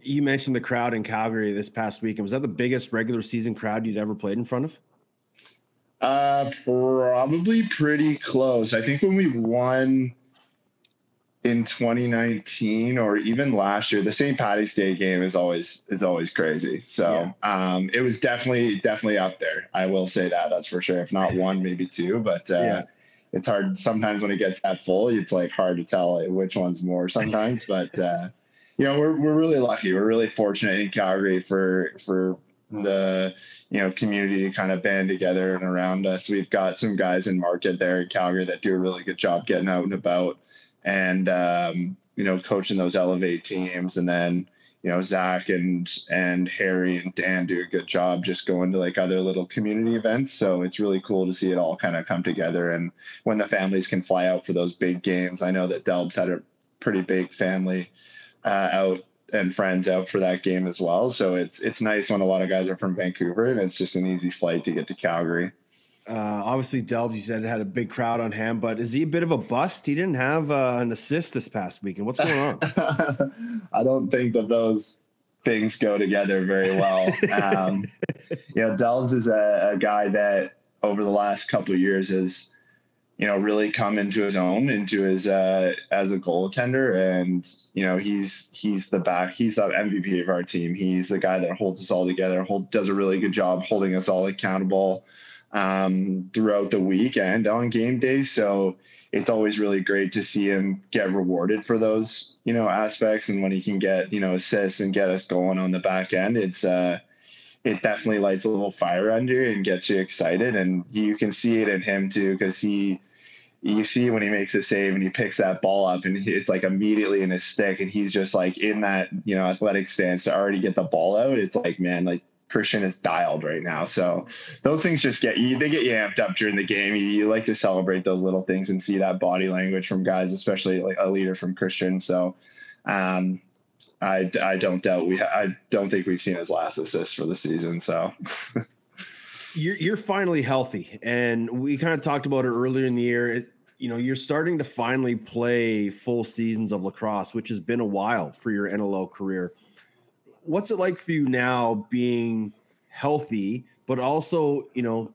Speaker 1: You mentioned the crowd in Calgary this past weekend. Was that the biggest regular season crowd you'd ever played in front of?
Speaker 13: Uh, probably pretty close. I think when we won in 2019 or even last year, the St. Patty's Day game is always is always crazy. So yeah. um, it was definitely definitely up there. I will say that that's for sure. If not one, maybe two. But uh, yeah. it's hard sometimes when it gets that full. It's like hard to tell which one's more sometimes. but uh, you know, we're we're really lucky. We're really fortunate in Calgary for for the you know community to kind of band together and around us. We've got some guys in market there in Calgary that do a really good job getting out and about and um, you know coaching those elevate teams and then you know Zach and and Harry and Dan do a good job just going to like other little community events. So it's really cool to see it all kind of come together. And when the families can fly out for those big games, I know that Delb's had a pretty big family uh, out and friends out for that game as well. So it's it's nice when a lot of guys are from Vancouver and it's just an easy flight to get to Calgary.
Speaker 1: Uh, obviously, Delbs, you said had a big crowd on hand, but is he a bit of a bust? He didn't have uh, an assist this past weekend. What's going on?
Speaker 13: I don't think that those things go together very well. um, you know, Delbs is a, a guy that over the last couple of years has you know, really come into his own into his uh, as a goaltender, and you know, he's he's the back, he's the MVP of our team. He's the guy that holds us all together, hold, does a really good job holding us all accountable um, throughout the week and on game days. So it's always really great to see him get rewarded for those you know aspects, and when he can get you know assists and get us going on the back end, it's uh it definitely lights a little fire under you and gets you excited. And you can see it in him too, because he you see when he makes a save and he picks that ball up and it's like immediately in his stick and he's just like in that you know athletic stance to already get the ball out it's like man like christian is dialed right now. So those things just get you they get you amped up during the game. You, you like to celebrate those little things and see that body language from guys especially like a leader from christian. So um I, I don't doubt we I don't think we've seen his last assist for the season so
Speaker 1: you're you're finally healthy, and we kind of talked about it earlier in the year. It, you know, you're starting to finally play full seasons of lacrosse, which has been a while for your NLL career. What's it like for you now, being healthy, but also, you know,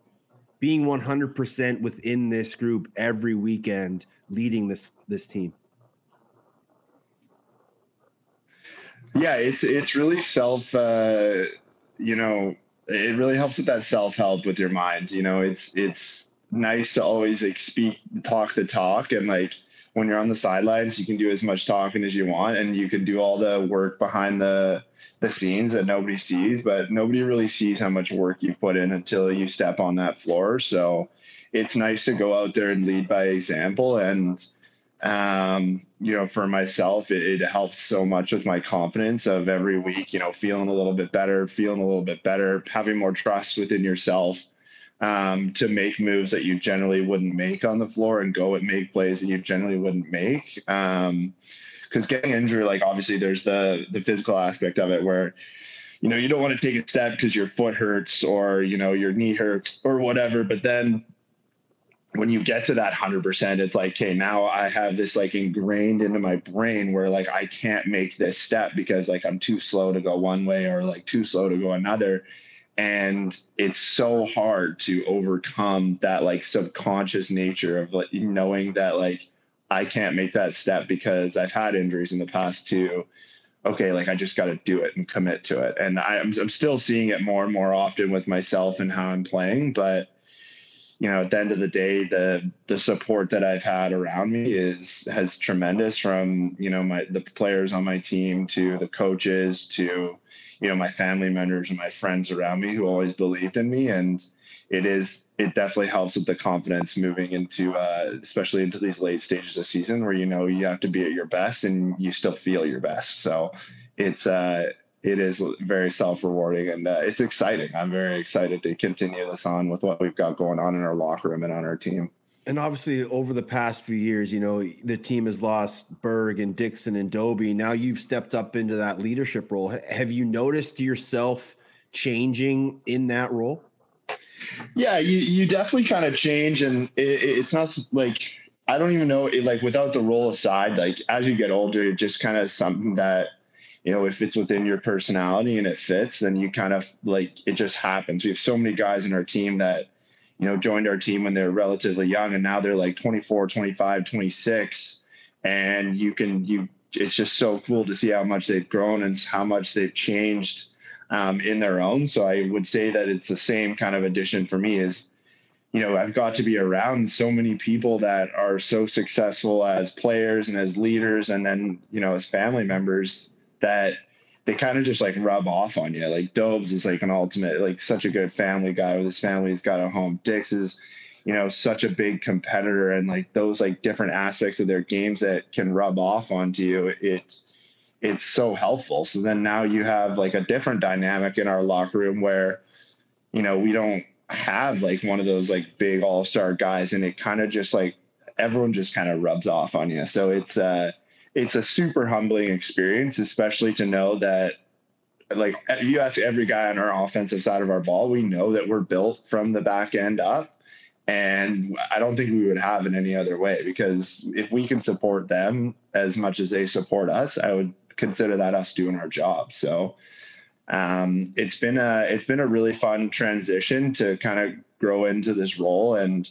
Speaker 1: being 100% within this group every weekend, leading this this team?
Speaker 13: Yeah, it's it's really self, uh, you know it really helps with that self help with your mind. You know, it's it's nice to always like speak, talk the talk, and like when you're on the sidelines, you can do as much talking as you want, and you can do all the work behind the the scenes that nobody sees. But nobody really sees how much work you put in until you step on that floor. So it's nice to go out there and lead by example and um, you know, for myself, it, it, helps so much with my confidence of every week, you know, feeling a little bit better, feeling a little bit better, having more trust within yourself um, to make moves that you generally wouldn't make on the floor and go and make plays that you generally wouldn't make. Um, because getting injured, like obviously there's the the physical aspect of it where you know you don't want to take a step because your foot hurts or you know your knee hurts or whatever but then when you get to that 100% it's like okay now i have this like ingrained into my brain where like i can't make this step because like i'm too slow to go one way or like too slow to go another and it's so hard to overcome that like subconscious nature of like knowing that like i can't make that step because i've had injuries in the past too okay, like I just got to do it and commit to it. And I, am I'm still seeing it more and more often with myself and how I'm playing. But you know, at the end of the day, the the support that I've had around me is has tremendous from you know my the players on my team to the coaches to you know my family members and my friends around me who always believed in me. And it is it definitely helps with the confidence moving into uh, especially into these late stages of season where you know you have to be at your best and you still feel your best so it's uh it is very self-rewarding and uh, it's exciting. I'm very excited to continue this on with what we've got going on in our locker room and on our team.
Speaker 1: And obviously over the past few years you know the team has lost berg and Dickson and Dobbie now you've stepped up into that leadership role. Have you noticed yourself changing in that role?
Speaker 13: Yeah, you, you definitely kind of change, and it, it's not like I don't even know. It, like without the role aside, like as you get older, it's just kind of something that you know if it's within your personality and it fits, then you kind of like it just happens. We have so many guys in our team that you know joined our team when they're relatively young, and now they're like 24, 25, 26, and you can you. It's just so cool to see how much they've grown and how much they've changed um, in their own. So I would say that it's the same kind of addition for me is, you know, I've got to be around so many people that are so successful as players and as leaders and then, you know, as family members that they kind of just like rub off on you. Like Dobes is like an ultimate, like such a good family guy with his family. He's got a home. Dix is, you know, such a big competitor and like those like different aspects of their games that can rub off onto you. It's, it's so helpful. So then now you have like a different dynamic in our locker room where, you know, we don't have like one of those like big all star guys, and it kind of just like everyone just kind of rubs off on you. So it's uh it's a super humbling experience, especially to know that like if you ask every guy on our offensive side of our ball, we know that we're built from the back end up. And I don't think we would have in any other way because if we can support them as much as they support us, I would consider that us doing our job. So um, it's been a it's been a really fun transition to kind of grow into this role and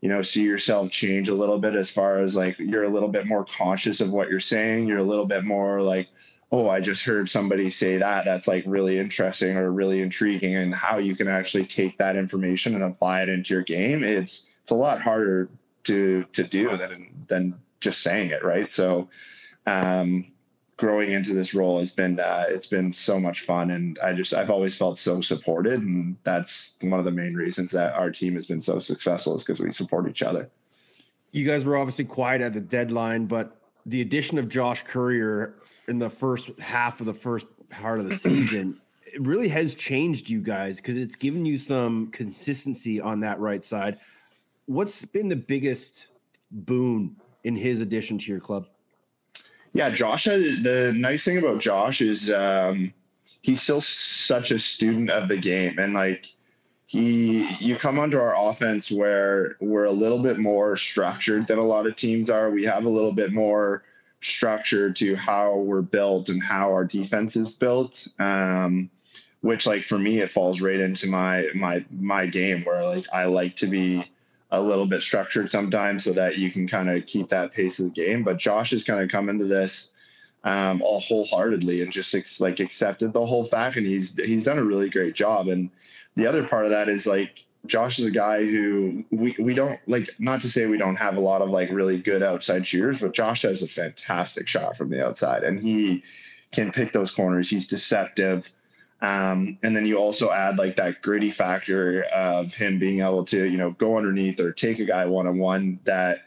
Speaker 13: you know see yourself change a little bit as far as like you're a little bit more conscious of what you're saying. You're a little bit more like oh i just heard somebody say that. That's like really interesting or really intriguing. And how you can actually take that information and apply it into your game it's it's a lot harder to to do than than just saying it right? So um growing into this role has been uh, it's been so much fun and i just i've always felt so supported and that's one of the main reasons that our team has been so successful is because we support each other.
Speaker 1: You guys were obviously quiet at the deadline but the addition of Josh Currier in the first half of the first part of the season it really has changed you guys because it's given you some consistency on that right side. What's been the biggest boon in his addition to your club
Speaker 13: yeah, Josh. The nice thing about Josh is um, he's still such a student of the game, and like he, you come onto our offense where we're a little bit more structured than a lot of teams are. We have a little bit more structure to how we're built and how our defense is built. Um, which, like for me, it falls right into my my my game where like I like to be a little bit structured sometimes so that you can kind of keep that pace of the game. But Josh has kind of come into this um, all wholeheartedly and just ex- like accepted the whole fact, and he's he's done a really great job. And the other part of that is like Josh is a guy who we we don't like. Not to say we don't have a lot of like really good outside shooters, but Josh has a fantastic shot from the outside, and he can pick those corners. He's deceptive. Um, and then you also add like that gritty factor of him being able to, you know, go underneath or take a guy one on one that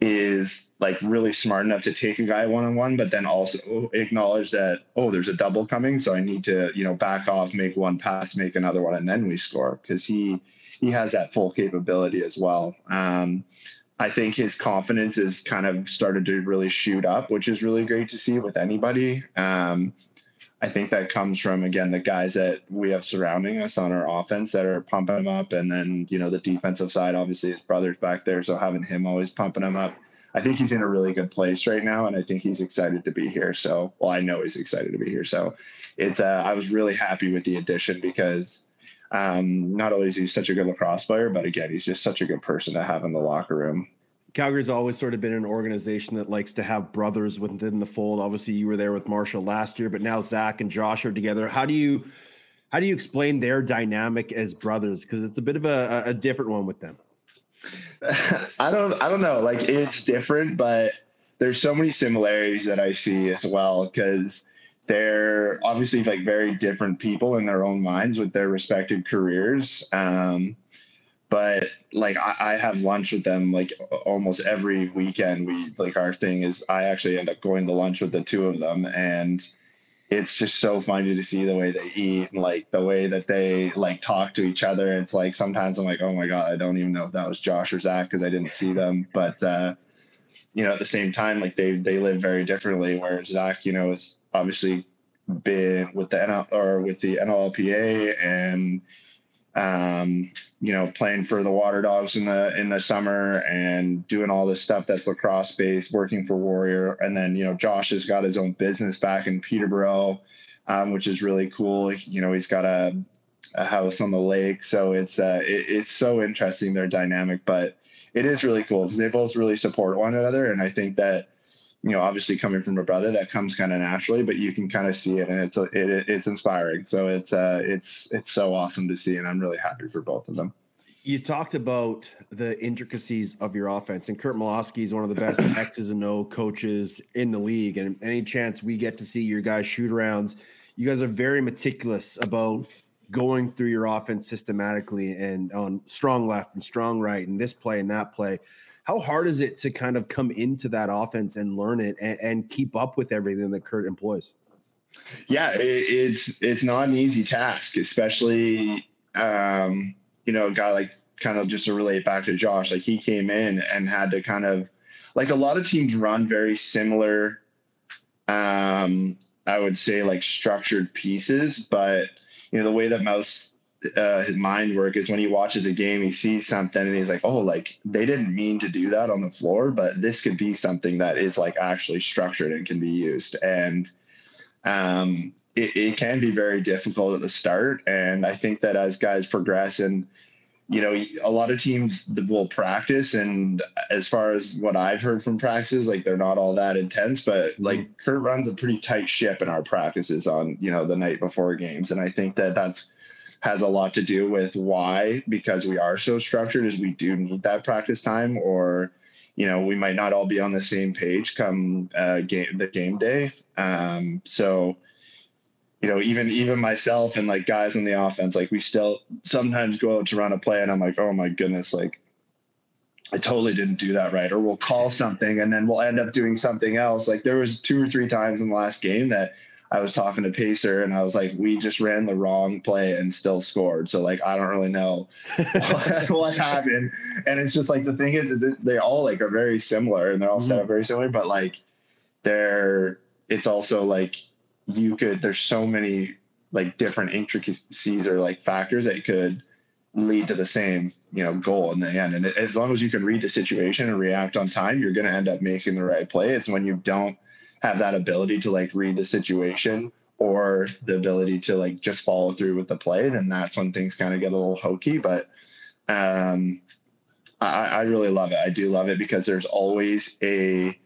Speaker 13: is like really smart enough to take a guy one on one, but then also acknowledge that oh, there's a double coming, so I need to you know back off, make one pass, make another one, and then we score because he he has that full capability as well. Um, I think his confidence has kind of started to really shoot up, which is really great to see with anybody. Um, I think that comes from again the guys that we have surrounding us on our offense that are pumping them up, and then you know the defensive side, obviously his brother's back there, so having him always pumping him up. I think he's in a really good place right now, and I think he's excited to be here. So, well, I know he's excited to be here. So, it's uh, I was really happy with the addition because um, not only is he such a good lacrosse player, but again, he's just such a good person to have in the locker room.
Speaker 1: Calgary's always sort of been an organization that likes to have brothers within the fold. Obviously, you were there with Marshall last year, but now Zach and Josh are together. How do you how do you explain their dynamic as brothers? Because it's a bit of a, a different one with them.
Speaker 13: I don't I don't know. Like it's different, but there's so many similarities that I see as well because they're obviously like very different people in their own minds with their respective careers. Um, but like I, I, have lunch with them like almost every weekend. We like our thing is I actually end up going to lunch with the two of them, and it's just so funny to see the way they eat and like the way that they like talk to each other. It's like sometimes I'm like, oh my god, I don't even know if that was Josh or Zach because I didn't see them, but. uh you know, at the same time, like they they live very differently. Where Zach, you know, is obviously been with the NL or with the NLLPA and um, you know playing for the Water Dogs in the in the summer and doing all this stuff that's lacrosse based, working for Warrior, and then you know Josh has got his own business back in Peterborough, um, which is really cool. You know he's got a a house on the lake, so it's uh, it, it's so interesting their dynamic, but it is really cool because they both really support one another, and I think that you know, obviously coming from a brother, that comes kind of naturally, but you can kind of see it, and it's it, it's inspiring. So it's uh, it's it's so awesome to see, and I'm really happy for both of them.
Speaker 1: You talked about the intricacies of your offense, and Curt Malawsky is one of the best X's and O coaches in the league. And any chance we get to see your guys shoot arounds, you guys are very meticulous about going through your offense systematically and on strong left and strong right, and this play and that play how hard is it to kind of come into that offense and learn it and, and keep up with everything that Curt employs?
Speaker 13: Yeah, it, it's it's not an easy task, especially um, you know, a guy like kind of just to relate back to Josh, like he came in and had to kind of like a lot of teams run very similar um I would say like structured pieces, but you know, the way that Mouse uh, his mind work is when he watches a game, he sees something and he's like, oh, like they didn't mean to do that on the floor, but this could be something that is like actually structured and can be used. And um, it, it can be very difficult at the start. And I think that as guys progress and, you know, a lot of teams will practice, and as far as what I've heard from practices, like they're not all that intense. But mm-hmm. like Curt runs a pretty tight ship in our practices on you know the night before games, and I think that that's has a lot to do with why because we are so structured is we do need that practice time or you know we might not all be on the same page come uh, game the game day um, so you know even even myself and like guys in the offense like we still sometimes go out to run a play and i'm like oh my goodness like I totally didn't do that right. Or we'll call something and then we'll end up doing something else. Like there was two or three times in the last game that I was talking to Pacer and I was like, we just ran the wrong play and still scored. So like, I don't really know what, what, happened. And it's just like, the thing is, is it, they all like are very similar and they're all mm-hmm. set up very similar, but like they're, it's also like you could, there's so many like different intricacies or like factors that could lead to the same, you know, goal in the end. And as long as you can read the situation and react on time, you're going to end up making the right play. It's when you don't, have that ability to like read the situation or the ability to like just follow through with the play, then that's when things kind of get a little hokey. But um, I, I really love it. I do love it because there's always a,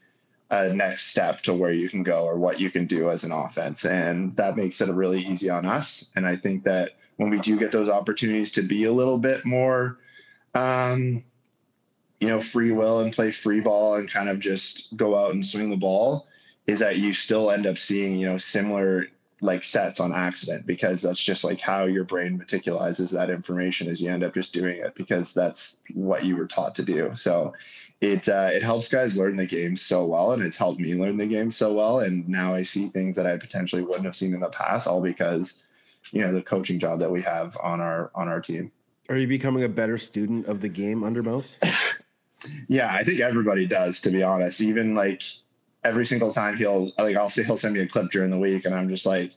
Speaker 13: next step to where you can go or what you can do as an offense. And that makes it really easy on us. And I think that when we do get those opportunities to be a little bit more, um, you know, free will and play free ball and kind of just go out and swing the ball, is that you still end up seeing you know similar like sets on accident because that's just like how your brain meticulizes that information as you end up just doing it because that's what you were taught to do. So it uh, it helps guys learn the game so well, and it's helped me learn the game so well. And now I see things that I potentially wouldn't have seen in the past, all because you know the coaching job that we have on our on our team.
Speaker 1: Are you becoming a better student of the game under Mouse?
Speaker 13: yeah, I think everybody does, to be honest. Even like every single time he'll like I'll say he'll send me a clip during the week, and I'm just like,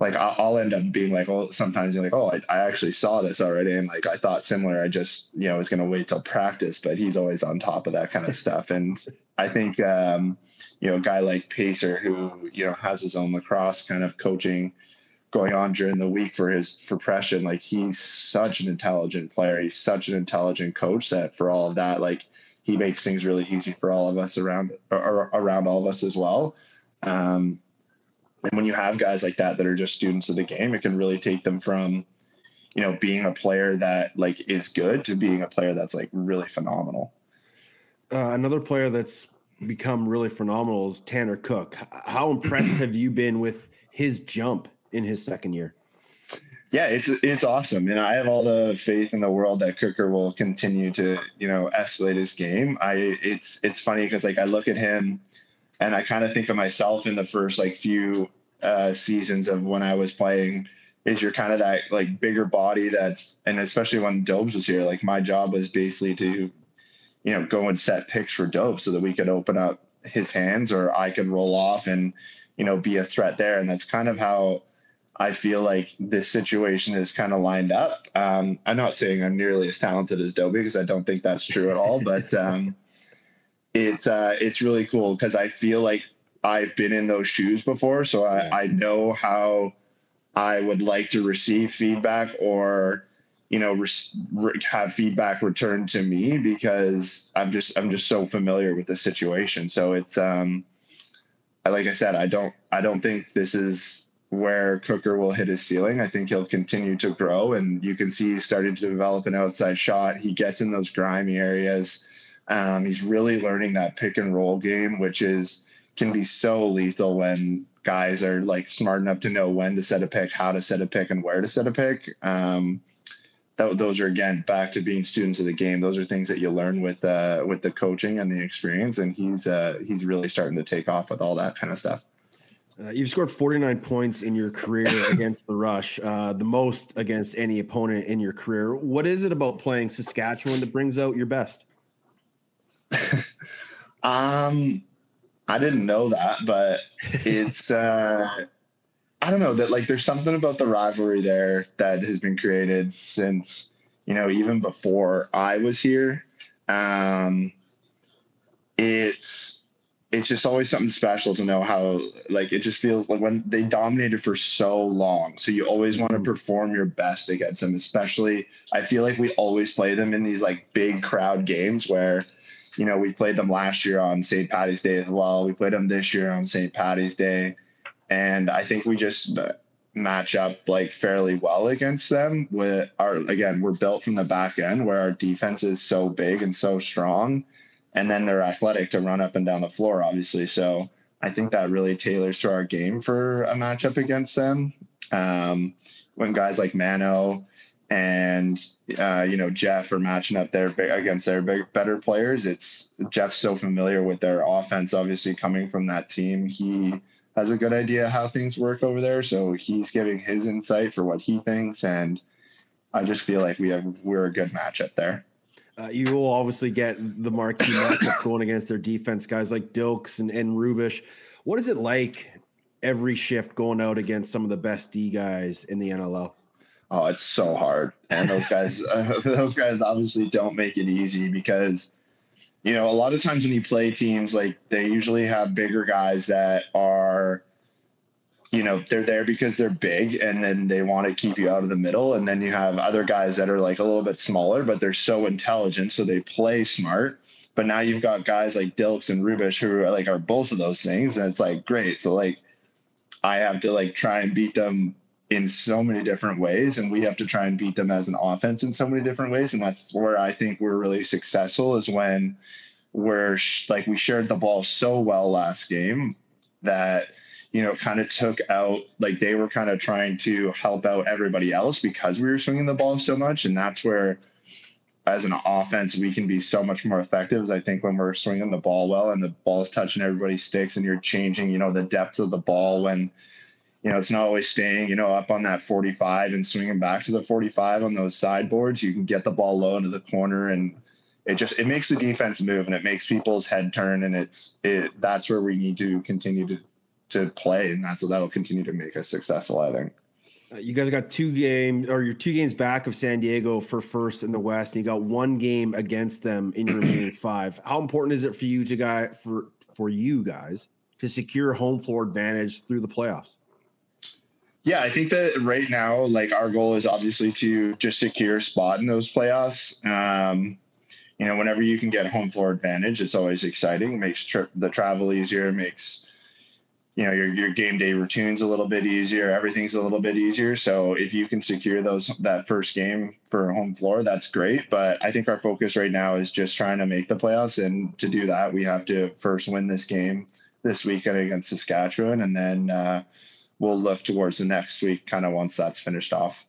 Speaker 13: like I'll end up being like, oh, sometimes you're like, oh, I, I actually saw this already, and like I thought similar. I just you know was gonna wait till practice, but he's always on top of that kind of stuff, and I think um, you know a guy like Pacer who you know has his own lacrosse kind of coaching going on during the week for his for Preston, like he's such an intelligent player. He's such an intelligent coach that for all of that, like he makes things really easy for all of us around or around all of us as well. Um, and when you have guys like that that are just students of the game, it can really take them from, you know, being a player that like is good to being a player that's like really phenomenal.
Speaker 1: Uh, another player that's become really phenomenal is Tanner Cook. How impressed have you been with his jump in his second year?
Speaker 13: Yeah, it's it's awesome, and I have all the faith in the world that Cooker will continue to you know escalate his game. I it's it's funny because like I look at him and I kind of think of myself in the first like few uh, seasons of when I was playing. Is you're kind of that like bigger body that's, and especially when Dobes was here, like my job was basically to, you know, go and set picks for Dobes so that we could open up his hands or I could roll off and, you know, be a threat there. And that's kind of how I feel like this situation is kind of lined up. Um, I'm not saying I'm nearly as talented as Dobbie because I don't think that's true at all, but um, it's uh, it's really cool because I feel like I've been in those shoes before, so I, I know how I would like to receive feedback or you know re- have feedback returned to me because I'm just I'm just so familiar with the situation. So it's um, like I said, I don't I don't think this is where Cooker will hit his ceiling. I think he'll continue to grow, and you can see he's starting to develop an outside shot. He gets in those grimy areas um, he's really learning that pick and roll game, which is can be so lethal when guys are like smart enough to know when to set a pick, how to set a pick, and where to set a pick. Um, that, those are again back to being students of the game. Those are things that you learn with uh, with the coaching and the experience, and he's uh, he's really starting to take off with all that kind of stuff.
Speaker 1: Uh, you've scored 49 points in your career against the Rush, uh, the most against any opponent in your career. What is it about playing Saskatchewan that brings out your best?
Speaker 13: um, I didn't know that, but it's uh, I don't know that like there's something about the rivalry there that has been created since you know even before I was here. Um, it's it's just always something special to know how like it just feels like when they dominated for so long so you always want to mm. perform your best against them especially i feel like we always play them in these like big crowd games where you know, we played them last year on St. Patty's Day as well. We played them this year on St. Patty's Day. And I think we just match up like fairly well against them. With our, again, we're built from the back end where our defense is so big and so strong. And then they're athletic to run up and down the floor, obviously. So I think that really tailors to our game for a matchup against them. Um, when guys like Mano, and uh, you know Jeff are matching up there against their big, better players. It's Jeff's so familiar with their offense, obviously coming from that team. He has a good idea how things work over there, so he's giving his insight for what he thinks, and I just feel like we have we're a good matchup there.
Speaker 1: Uh, you will obviously get the marquee matchup going against their defense guys like Dilks and, and Rubisch. What is it like every shift going out against some of the best D guys in the NLL?
Speaker 13: Oh, it's so hard, and those guys, uh, those guys obviously don't make it easy because, you know, a lot of times when you play teams, like they usually have bigger guys that are, you know, they're there because they're big, and then they want to keep you out of the middle, and then you have other guys that are like a little bit smaller, but they're so intelligent, so they play smart. But now you've got guys like Dilks and Rubisch who are like are both of those things, and it's like great. So like, I have to like try and beat them in so many different ways and we have to try and beat them as an offense in so many different ways and that's where i think we're really successful is when we're like we shared the ball so well last game that you know, kind of took out, like they were kind of trying to help out everybody else because we were swinging the ball so much. And that's where, as an offense, we can be so much more effective. As I think when we're swinging the ball well and the ball's touching everybody's sticks and you're changing, you know, the depth of the ball when, you know, it's not always staying, you know, up on that 45 and swinging back to the 45 on those sideboards. You can get the ball low into the corner and it just it makes the defense move and it makes people's head turn and it's it that's where we need to continue to to play, and that's what that'll continue to make us successful. I think.
Speaker 1: Uh, you guys got two games, or you're two games back of San Diego for first in the West, and you got one game against them in your remaining five. How important is it for you to guy for for you guys to secure home floor advantage through the playoffs?
Speaker 13: Yeah, I think that right now, like our goal is obviously to just secure a spot in those playoffs. Um, you know, whenever you can get home floor advantage, it's always exciting. It makes tri- the travel easier, makes you know your your game day routines a little bit easier everything's a little bit easier. So if you can secure those that first game for home floor that's great. But i think our focus right now is just trying to make the playoffs. And to do that we have to first win this game this weekend against saskatchewan. And then uh, we'll look towards the next week kind of once that's finished off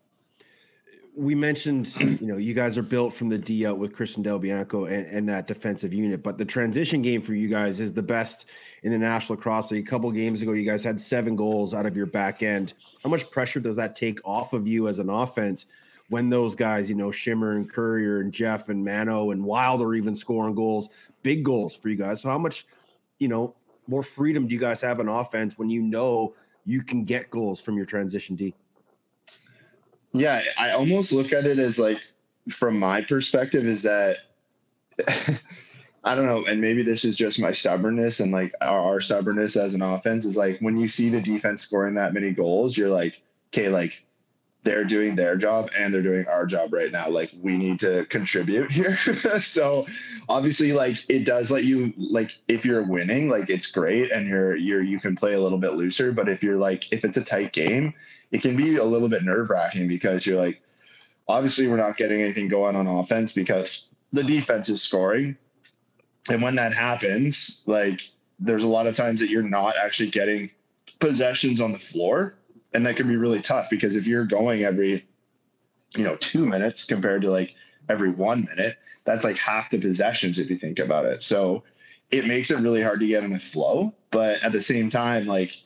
Speaker 1: we mentioned, you know, you guys are built from the D out with Christian Del Bianco and, and, that defensive unit, but the transition game for you guys is the best in the National Lacrosse League. A couple games ago, you guys had seven goals out of your back end. How much pressure does that take off of you as an offense when those guys, you know, Shimmer and Currier and Jeff and Mano and Wild are even scoring goals, big goals for you guys? So how much, you know, more freedom do you guys have in offense when you know you can get goals from your transition D?
Speaker 13: Yeah, I almost look at it as like, from my perspective, is that I don't know, and maybe this is just my stubbornness and like our, our, stubbornness as an offense is like when you see the defense scoring that many goals, you're like, okay, like they're doing their job and they're doing our job right now. Like we need to contribute here. so obviously, like it does let you like if you're winning, like it's great and you're you're you can play a little bit looser. But if you're like if it's a tight game, it can be a little bit nerve wracking because you're like, obviously we're not getting anything going on offense because the defense is scoring. And when that happens, like there's a lot of times that you're not actually getting possessions on the floor. And that can be really tough because if you're going every, you know, two minutes compared to like every one minute, that's like half the possessions if you think about it. So it makes it really hard to get in a flow. But at the same time, like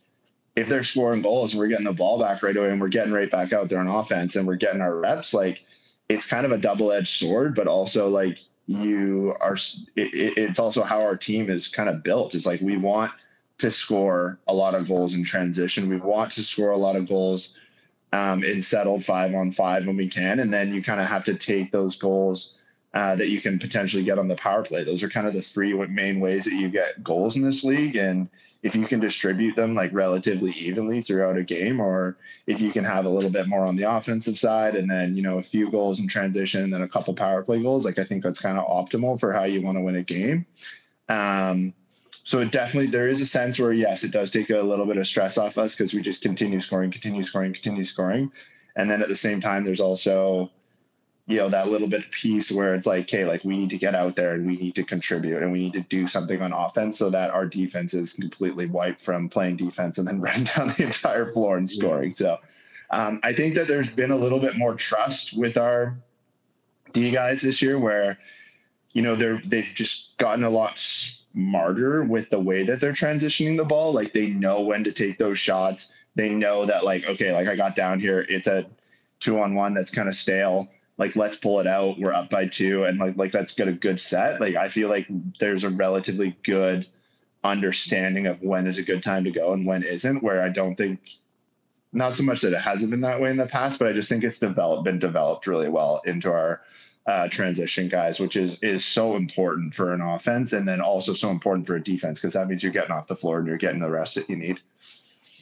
Speaker 13: if they're scoring goals and we're getting the ball back right away and we're getting right back out there on offense and we're getting our reps, like it's kind of a double edged sword, but also like you are, it, it's also how our team is kind of built. It's like we want to score a lot of goals in transition. We want to score a lot of goals um, in settled five on five when we can. And then you kind of have to take those goals uh, that you can potentially get on the power play. Those are kind of the three main ways that you get goals in this league. And if you can distribute them like relatively evenly throughout a game, or if you can have a little bit more on the offensive side and then, you know, a few goals in transition and then a couple power play goals, like I think that's kind of optimal for how you want to win a game. Um, so it definitely there is a sense where yes, it does take a little bit of stress off us because we just continue scoring, continue scoring, continue scoring. And then at the same time, there's also you know that little bit piece where it's like okay like we need to get out there and we need to contribute and we need to do something on offense so that our defense is completely wiped from playing defense and then run down the entire floor and scoring so um, i think that there's been a little bit more trust with our d guys this year where you know they're they've just gotten a lot smarter with the way that they're transitioning the ball. Like they know when to take those shots. They know that like okay like i got down here. It's a two on one that's kind of stale. Like let's pull it out. We're up by two. And like like let's get a good set. Like i feel like there's a relatively good understanding of when is a good time to go and when isn't where i don't think not so much that it hasn't been that way in the past but i just think it's developed been developed really well into our uh, transition guys which is is so important for an offense and then also so important for a defense because that means you're getting off the floor and you're getting the rest that you need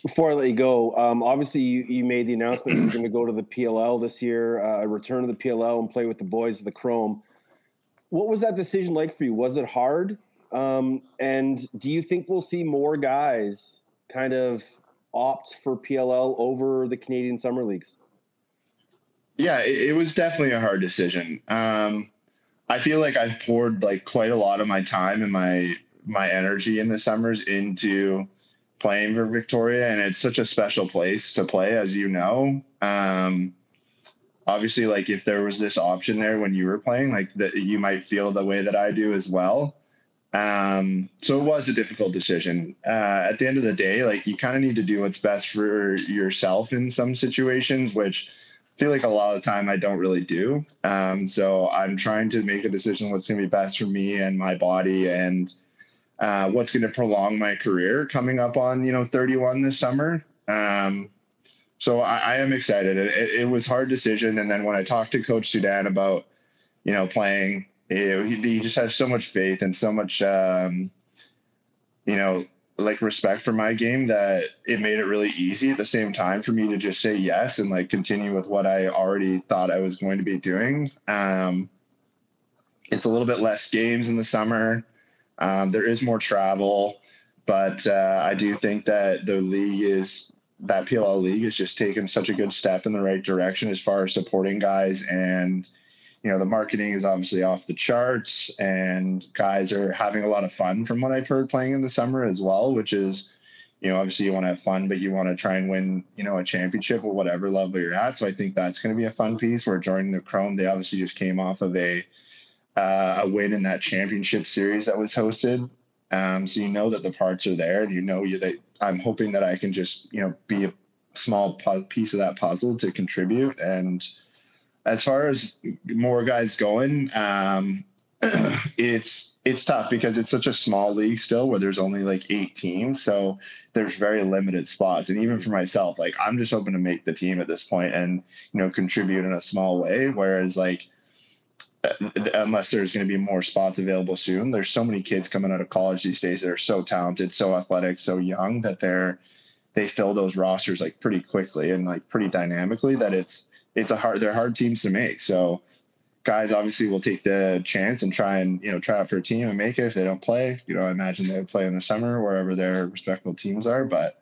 Speaker 1: before I let you go, um, obviously you, you made the announcement you're going to go to the PLL this year, uh, return to the PLL and play with the boys of the Chrome. What was that decision like for you? Was it hard? Um, and do you think we'll see more guys kind of opt for PLL over the Canadian Summer Leagues?
Speaker 13: Yeah, it, it was definitely a hard decision. Um, I feel like I've poured like quite a lot of my time and my my energy in the summers into playing for Victoria, and it's such a special place to play, as you know. Um, obviously, like if there was this option there when you were playing, like that you might feel the way that I do as well. Um, so it was a difficult decision. Uh, at the end of the day, like you kind of need to do what's best for yourself in some situations, which I feel like a lot of the time I don't really do. Um, so I'm trying to make a decision what's going to be best for me and my body and uh, what's going to prolong my career coming up on, you know, 31 this summer. Um, so I, I, am excited. It, it, it was hard decision. And then when I talked to coach Soudan about, you know, playing, he, he just has so much faith and so much, um, you know, like respect for my game that it made it really easy at the same time for me to just say yes and like continue with what I already thought I was going to be doing. Um, it's a little bit less games in the summer. Um, there is more travel, but uh, I do think that the league is that PLL league has just taken such a good step in the right direction as far as supporting guys and you know the marketing is obviously off the charts and guys are having a lot of fun from what i've heard playing in the summer as well which is you know obviously you want to have fun but you want to try and win you know a championship or whatever level you're at. So i think that's going to be a fun piece. Where joining the chrome. They obviously just came off of a uh, a win in that championship series that was hosted. Um, so you know that the parts are there and you know you that i'm hoping that i can just you know be a small piece of that puzzle to contribute and as far as more guys going, um, it's it's tough because it's such a small league still where there's only like eight teams. So there's very limited spots. And even for myself, like I'm just hoping to make the team at this point and, you know, contribute in a small way. Whereas like, uh, unless there's going to be more spots available soon, there's so many kids coming out of college these days that are so talented, so athletic, so young that they're, they fill those rosters like pretty quickly and like pretty dynamically that it's, it's a hard they're hard teams to make. So guys obviously will take the chance and try and you know try out for a team and make it if they don't play. You know, I imagine they would play in the summer wherever their respective teams are. But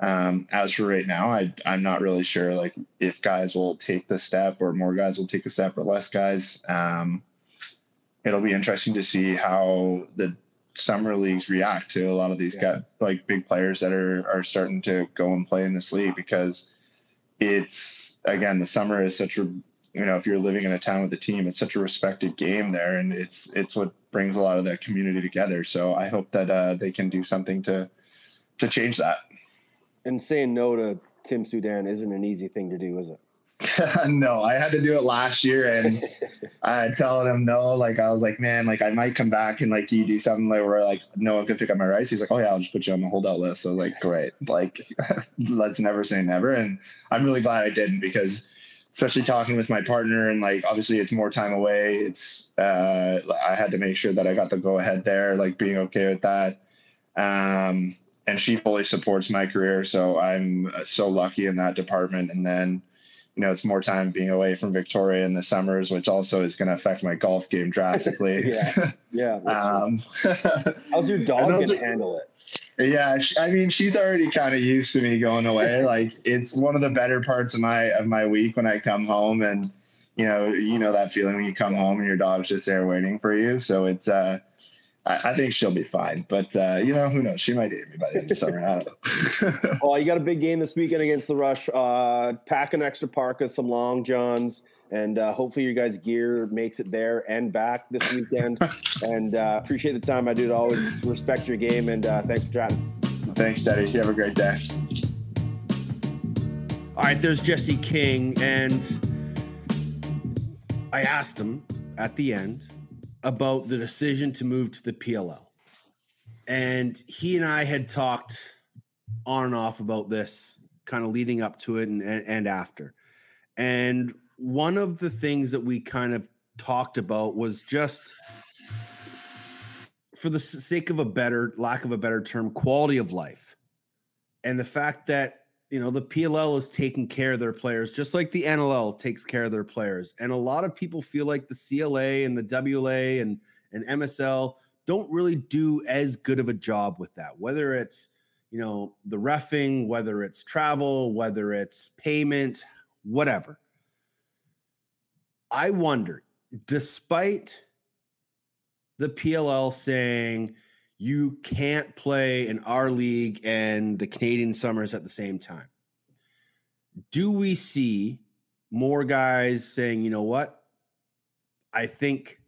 Speaker 13: um, as for right now, I I'm not really sure like if guys will take the step or more guys will take a step or less guys. Um, it'll be interesting to see how the summer leagues react to a lot of these yeah. guys like big players that are are starting to go and play in this league because it's again, the summer is such a you know if you're living in a town with a team, it's such a respected game there, and it's it's what brings a lot of that community together. So I hope that uh, they can do something to to change that.
Speaker 1: And saying no to Tim Soudan isn't an easy thing to do, is it?
Speaker 13: no, I had to do it last year, and I telling him no. Like I was like, man, like I might come back and like you do something like where like no one can pick up my rice. He's like, oh yeah, I'll just put you on the holdout list. I was like, great. Like let's never say never, and I'm really glad I didn't because especially talking with my partner and like obviously it's more time away. It's uh, I had to make sure that I got the go ahead there, like being okay with that. Um, and she fully supports my career, so I'm so lucky in that department. And then you know, it's more time being away from Victoria in the summers, which also is going to affect my golf game drastically.
Speaker 1: yeah, yeah. Um, How's your dog going to handle it?
Speaker 13: Yeah, she, I mean, she's already kind of used to me going away. like, it's one of the better parts of my of my week when I come home, and you know, you know that feeling when you come home and your dog's just there waiting for you. So it's uh, I, I, think she'll be fine. But uh, you know, who knows? She might hate me by the end of the summer. I don't
Speaker 1: know. well, you got a big game this weekend against the Rush. Uh, pack an extra parka, some long johns, and uh, hopefully your guys' gear makes it there and back this weekend. and uh, appreciate the time, I do. Always respect your game, and uh, thanks for chatting.
Speaker 13: Thanks, Daddy. You have a great day.
Speaker 1: All right, there's Jesse King, and I asked him at the end about the decision to move to the PLL. And he and I had talked on and off about this kind of leading up to it and, and, and after. And one of the things that we kind of talked about was just for the sake of a better lack of a better term quality of life and the fact that you know, the PLL is taking care of their players just like the NLL takes care of their players. And a lot of people feel like the CLA and the WLA and, and MSL don't really do as good of a job with that, whether it's, you know, the refing, whether it's travel, whether it's payment, whatever. I wonder, despite the PLL saying, you can't play in our league and the Canadian Summers at the same time. Do we see more guys saying, you know what? I think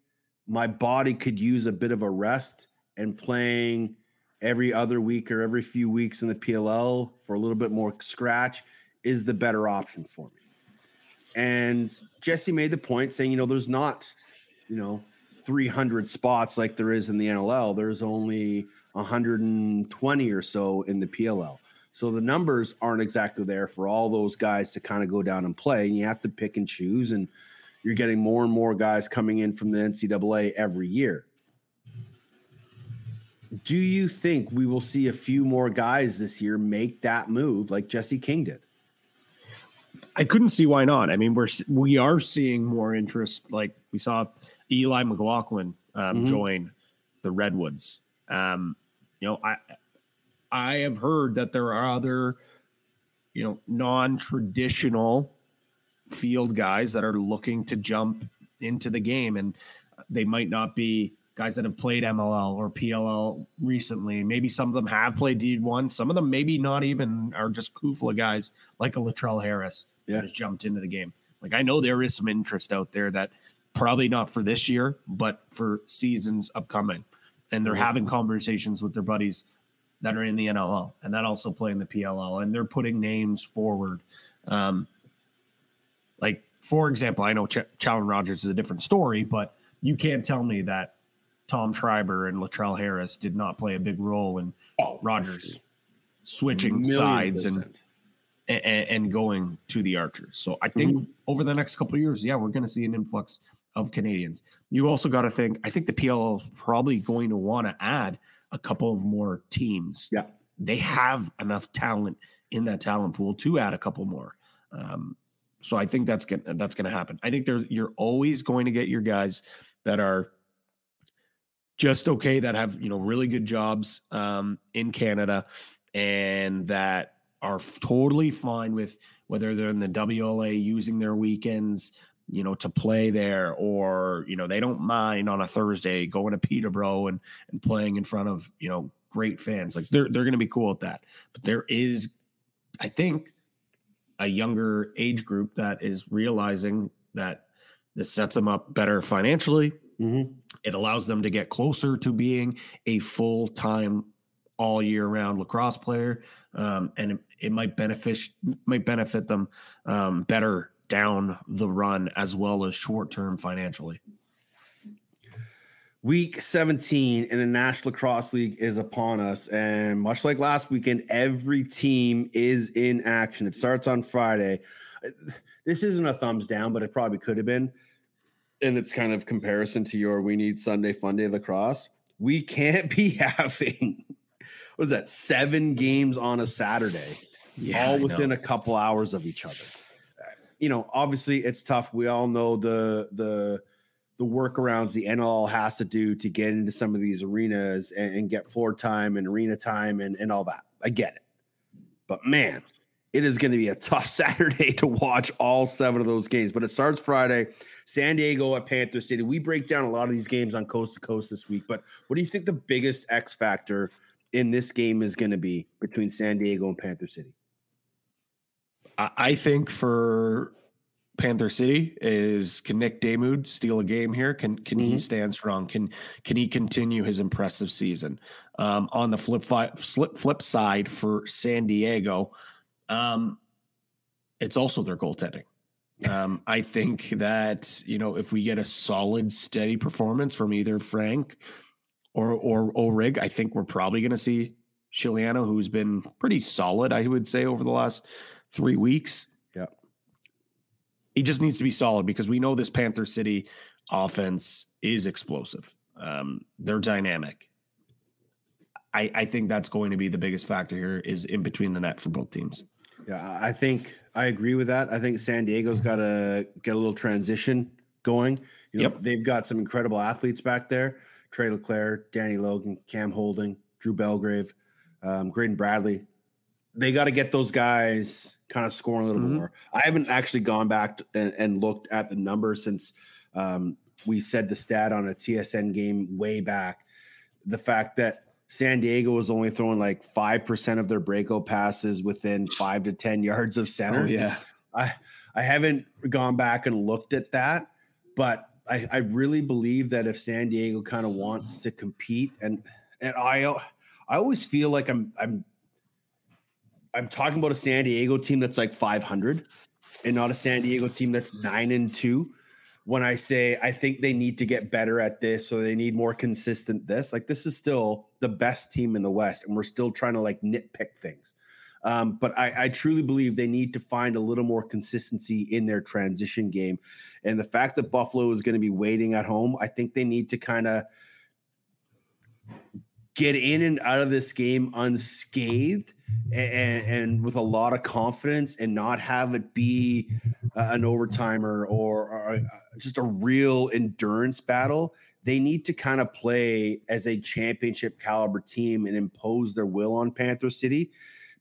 Speaker 1: my body could use a bit of a rest and playing every other week or every few weeks in the PLL for a little bit more scratch is the better option for me. And Jesse made the point saying, you know, there's not, you know, 300 spots like there is in the NLL. There's only 120 or so in the PLL. So the numbers aren't exactly there for all those guys to kind of go down and play. And you have to pick and choose. And you're getting more and more guys coming in from the NCAA every year. Do you think we will see a few more guys this year make that move like Jesse King did?
Speaker 11: I couldn't see why not. I mean, we're we are seeing more interest. Like we saw Eli McLaughlin um, mm-hmm. join the Redwoods. Um, you know, I I have heard that there are other, you know, non-traditional field guys that are looking to jump into the game, and they might not be guys that have played MLL or PLL recently. Maybe some of them have played D1. Some of them maybe not even are just CUFLA guys like a Latrell Harris yeah. jumped into the game. Like I know there is some interest out there that probably not for this year, but for seasons upcoming. And they're having conversations with their buddies that are in the NLL and that also play in the PLL, and they're putting names forward. Um, like for example, I know Ch- Challen Rogers is a different story, but you can't tell me that Tom Schreiber and Latrell Harris did not play a big role in oh, Rogers switching sides and, and, and going to the Archers. So I think mm-hmm. over the next couple years, yeah, we're going to see an influx of Canadians. You also got to think. I think the PLL is probably going to want to add a couple of more teams.
Speaker 1: Yeah,
Speaker 11: they have enough talent in that talent pool to add a couple more. Um, so I think that's gonna that's gonna happen. I think there's you're always going to get your guys that are just okay that have you know really good jobs um, in Canada and that are totally fine with whether they're in the WLA using their weekends you know, to play there, or you know, they don't mind on a Thursday going to Peterborough and and playing in front of you know great fans. Like they're they're going to be cool with that. But there is, I think, a younger age group that is realizing that this sets them up better financially.
Speaker 1: Mm-hmm.
Speaker 11: It allows them to get closer to being a full time, all year round lacrosse player, um, and it, it, might benefit might benefit them um, better down the run as well as short term financially.
Speaker 1: Week 17 in the National Lacrosse League is upon us. And much like last weekend, every team is in action. It starts on Friday. This isn't a thumbs down, but it probably could have been. And it's kind of comparison to your We Need Sunday Fun Day Lacrosse. We can't be having, what is that, seven games on a Saturday, yeah, all within a couple hours of each other uh, you know, obviously it's tough. We all know the the the workarounds the NL has to do to get into some of these arenas and, and get floor time and arena time and, and all that. I get it. But man, it is going to be a tough Saturday to watch all seven of those games. But it starts Friday, San Diego at Panther City. We break down a lot of these games on coast to coast this week. But what do you think the biggest X factor in this game is going to be between San Diego and Panther City?
Speaker 11: I think for Panther City is can Nick Damude steal a game here? Can can mm-hmm. he stand strong? Can can he continue his impressive season? Um, on the flip fi- flip flip side for San Diego, um, it's also their goaltending. Um, I think that you know if we get a solid, steady performance from either Frank or or O'Rig, I think we're probably going to see Scigliano, who's been pretty solid, I would say, over the last three weeks.
Speaker 1: Yeah.
Speaker 11: He just needs to be solid because we know this Panther City offense is explosive. Um, they're dynamic. I, I think that's going to be the biggest factor here is in between the net for both teams.
Speaker 1: Yeah, I think I agree with that. I think San Diego's got to get a little transition going. You know, yep. they've got some incredible athletes back there. Trey LeClaire, Danny Logan, Cam Holding, Drew Belgrave, um, Graydon Bradley they got to get those guys kind of scoring a little mm-hmm. more. I haven't actually gone back and, and, looked at the numbers since um, we said the stat on a TSN game way back. The fact that San Diego was only throwing like 5% of their breakout passes within five to 10 yards of center.
Speaker 11: Oh, yeah.
Speaker 1: I, I haven't gone back and looked at that, but I, I really believe that if San Diego kind of wants to compete and, and I, I always feel like I'm, I'm, I'm talking about a San Diego team that's like 500 and not a San Diego team that's nine and two. When I say I think they need to get better at this, or they need more consistent this, like this is still the best team in the West, and we're still trying to like nitpick things. Um, but I, I, truly believe they need to find a little more consistency in their transition game. And the fact that Buffalo is going to be waiting at home, I think they need to kind of get in and out of this game unscathed and, and, with a lot of confidence and not have it be uh, an overtimer or, or, just a real endurance battle. They need to kind of play as a championship caliber team and impose their will on Panther City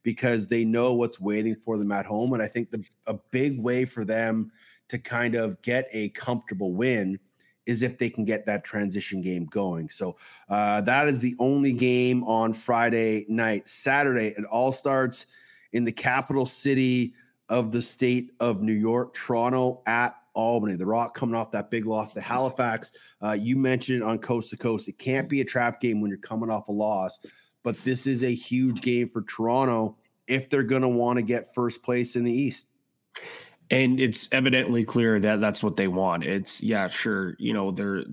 Speaker 1: because they know what's waiting for them at home. And I think the, a big way for them to kind of get a comfortable win – is if they can get that transition game going. So uh, that is the only game on Friday night. Saturday, it all starts in the capital city of the state of New York, Toronto at Albany. The Rock coming off that big loss to Halifax. Uh, you mentioned it on coast to coast. It can't be a trap game when you're coming off a loss, but this is a huge game for Toronto if they're going to want to get first place in the East
Speaker 11: and it's evidently clear that that's what they want. It's yeah, sure, you know they're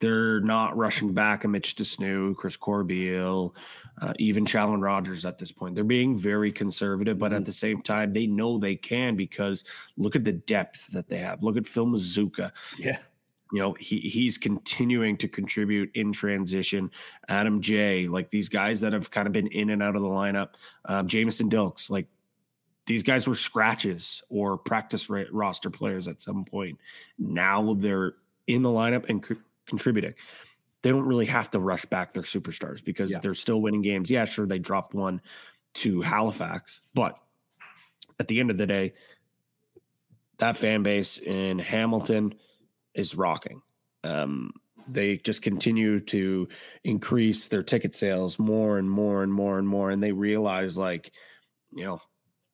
Speaker 11: they're not rushing back a Mitch de Snoo, Chris Corbeil, uh, even Challen Rogers at this point. They're being very conservative, but mm-hmm. at the same time, they know they can because look at the depth that they have. Look at Phil Mazzuca.
Speaker 1: Yeah.
Speaker 11: You know, he he's continuing to contribute in transition. Adam J, like these guys that have kind of been in and out of the lineup. Um, Jameson Dilks, like these guys were scratches or practice roster players at some point. Now they're in the lineup and co- contributing. They don't really have to rush back their superstars because yeah. they're still winning games. Yeah, sure, they dropped one to Halifax, but at the end of the day, that fan base in Hamilton is rocking. Um, they just continue to increase their ticket sales more and more and more and more, and they realize like, you know,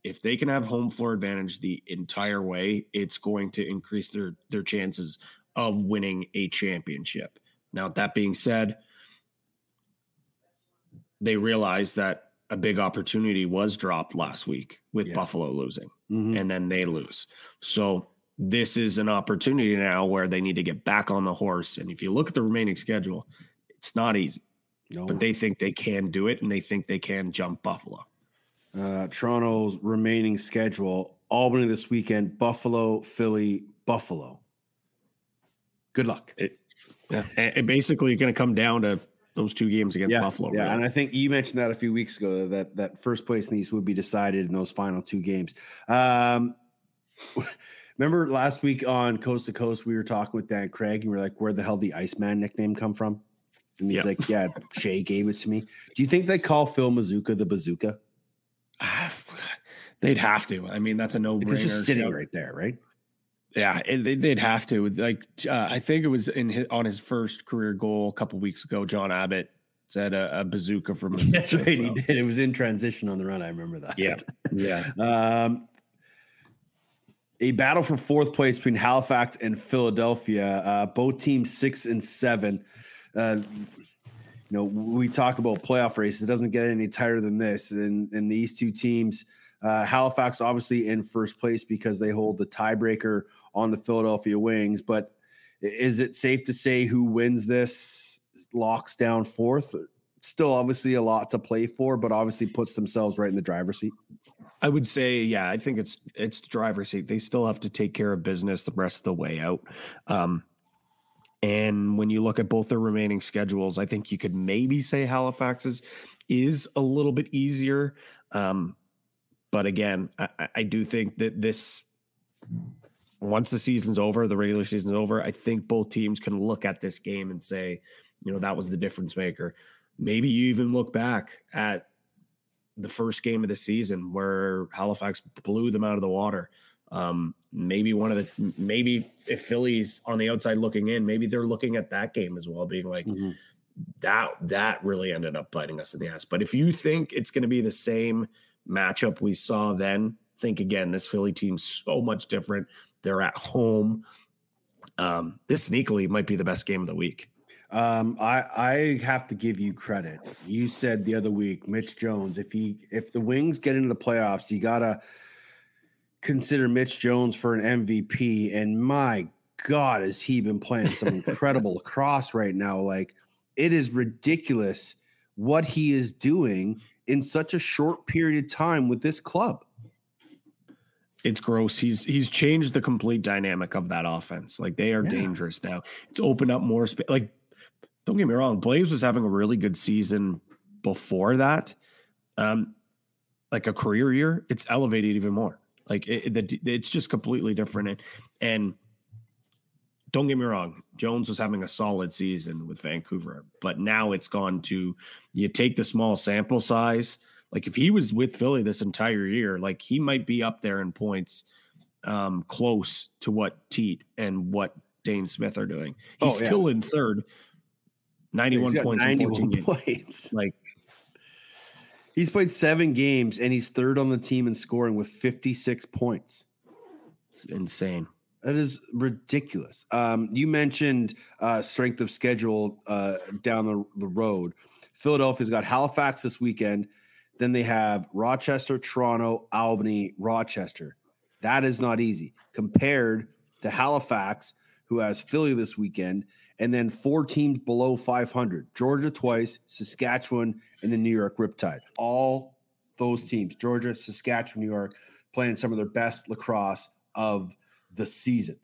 Speaker 11: if they can have home floor advantage the entire way, it's going to increase their their chances of winning a championship. Now, that being said, they realized that a big opportunity was dropped last week with yeah. Buffalo losing, mm-hmm. and then they lose. So this is an opportunity now where they need to get back on the horse. And if you look at the remaining schedule, it's not easy. No. But they think they can do it, and they think they can jump Buffalo
Speaker 1: uh, Toronto's remaining schedule Albany this weekend, Buffalo, Philly, Buffalo. Good luck.
Speaker 11: It, yeah, and basically going to come down to those two games against
Speaker 1: yeah,
Speaker 11: Buffalo.
Speaker 1: Yeah, right? and I think you mentioned that a few weeks ago that that first place in the East would be decided in those final two games. Um, remember last week on Coast to Coast, we were talking with Dan Craig, and we are like, "Where the hell the Iceman nickname come from?" And he's yep. like, "Yeah, Shay gave it to me." Do you think they call Phil Mazzuca the Bazooka?
Speaker 11: they'd have to. I mean, that's a no brainer.
Speaker 1: Just sitting right there, right?
Speaker 11: Yeah, it, they'd have to. Like, uh, I think it was in his, on his first career goal a couple weeks ago. John Abbott said a, a bazooka from.
Speaker 1: That's right, he did. It was in transition on the run. I remember that.
Speaker 11: Yeah, yeah.
Speaker 1: um, a battle for fourth place between Halifax and Philadelphia. Uh, both teams six and seven. Uh, you know, we talk about playoff races. It doesn't get any tighter than this. And, these two teams, uh, Halifax obviously in first place because they hold the tiebreaker on the Philadelphia Wings. But is it safe to say who wins this locks down fourth? Still, obviously, a lot to play for, but obviously puts themselves right in the driver's seat.
Speaker 11: I would say, yeah, I think it's it's the driver's seat. They still have to take care of business the rest of the way out. Um, and when you look at both their remaining schedules, I think you could maybe say Halifax's is a little bit easier. Um, but again, I, I do think that this, once the season's over, the regular season's over, I think both teams can look at this game and say, you know, that was the difference maker. Maybe you even look back at the first game of the season where Halifax blew them out of the water. Um, maybe one of the maybe if Philly's on the outside looking in, maybe they're looking at that game as well, being like, mm-hmm. that that really ended up biting us in the ass. But if you think it's going to be the same matchup we saw then, think again. This Philly team's so much different. They're at home. Um, this sneakily might be the best game of the week.
Speaker 1: Um, I I have to give you credit. You said the other week, Mitch Jones. If he if the Wings get into the playoffs, you gotta consider Mitch Jones for an MVP. And my God, has he been playing some incredible lacrosse right now? Like it is ridiculous what he is doing in such a short period of time with this club.
Speaker 11: It's gross. He's he's changed the complete dynamic of that offense. Like they are yeah. dangerous now. It's opened up more space. Like don't get me wrong, Blaze was having a really good season before that. Um, like a career year, it's elevated even more. Like it, it, it's just completely different. And, and don't get me wrong, Jones was having a solid season with Vancouver, but now it's gone to you take the small sample size. Like if he was with Philly this entire year, like he might be up there in points, um, close to what Teat and what Dane Smith are doing. He's oh, yeah. still in third, 91 points 91 points. Like
Speaker 1: he's played 7 games and he's third on the team in scoring with 56 points.
Speaker 11: It's insane.
Speaker 1: That is ridiculous. Um, you mentioned uh, strength of schedule uh, down the, the road. Philadelphia's got Halifax this weekend. Then they have Rochester, Toronto, Albany, Rochester. That is not easy compared to Halifax, who has Philly this weekend and then four teams below 500 Georgia twice, Saskatchewan, and the New York Riptide. All those teams, Georgia, Saskatchewan, New York, playing some of their best lacrosse of the season.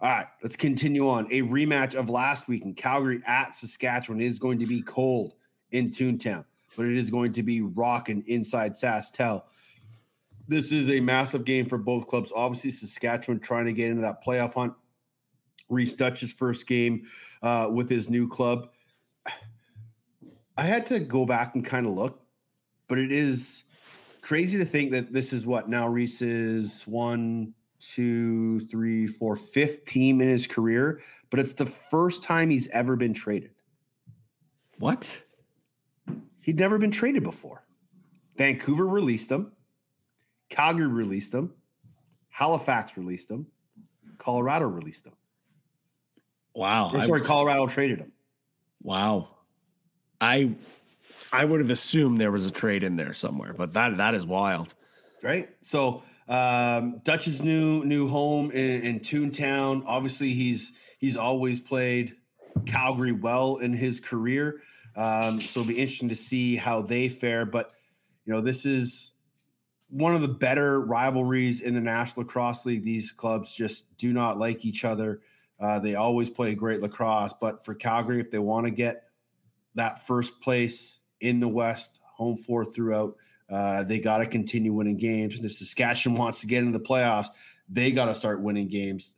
Speaker 1: All right, let's continue on. A rematch of last week in Calgary at Saskatchewan is going to be cold in Toontown, but it is going to be rocking inside SaskTel. This is a massive game for both clubs. Obviously, Saskatchewan trying to get into that playoff hunt. Rhys Duch's first game uh, with his new club. I had to go back and kind of look, but it is crazy to think that this is what now Rhys's one, two, three, four, fifth team in his career, but it's the first time he's ever been traded.
Speaker 11: What?
Speaker 1: He'd never been traded before. Vancouver released him. Calgary released him. Halifax released him. Colorado released him.
Speaker 11: Wow.
Speaker 1: Or, sorry, Colorado traded him.
Speaker 11: Wow. I I would have assumed there was a trade in there somewhere, but that that is wild.
Speaker 1: Right. So um, Duch's new new home in, in Toontown. Obviously, he's he's always played Calgary well in his career. Um, so it'll be interesting to see how they fare. But you know, this is one of the better rivalries in the National Lacrosse League. These clubs just do not like each other. Uh, they always play great lacrosse, but for Calgary, if they want to get that first place in the West, home fourth throughout, uh, they got to continue winning games. And if Saskatchewan wants to get into the playoffs, they got to start winning games.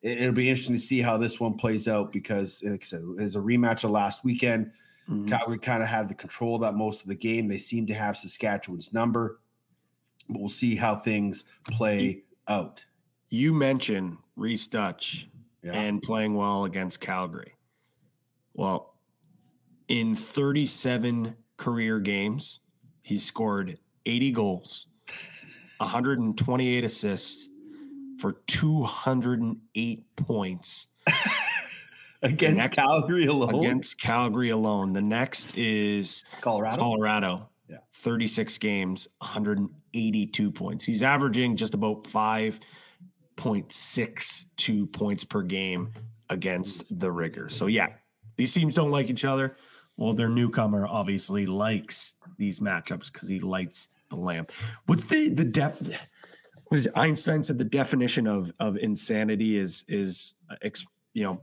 Speaker 1: It, will be interesting to see how this one plays out because, like I said, it was a rematch of last weekend. Mm-hmm. Calgary kind of had the control of that most of the game. They seem to have Saskatchewan's number, but we'll see how things play out.
Speaker 11: You mentioned Rhys Duch yeah. and playing well against Calgary. Well, in 37 career games, he scored 80 goals, 128 assists for 208 points.
Speaker 1: against next, Calgary alone.
Speaker 11: Against Calgary alone. The next is
Speaker 1: Colorado.
Speaker 11: Colorado. Yeah. 36 games, 182 points. He's averaging just about five 0.62 points per game against the rigger. So yeah, these teams don't like each other. Well, their newcomer obviously likes these matchups because he lights the lamp. What's the the depth? What is it? Einstein said the definition of of insanity is is uh, ex, you know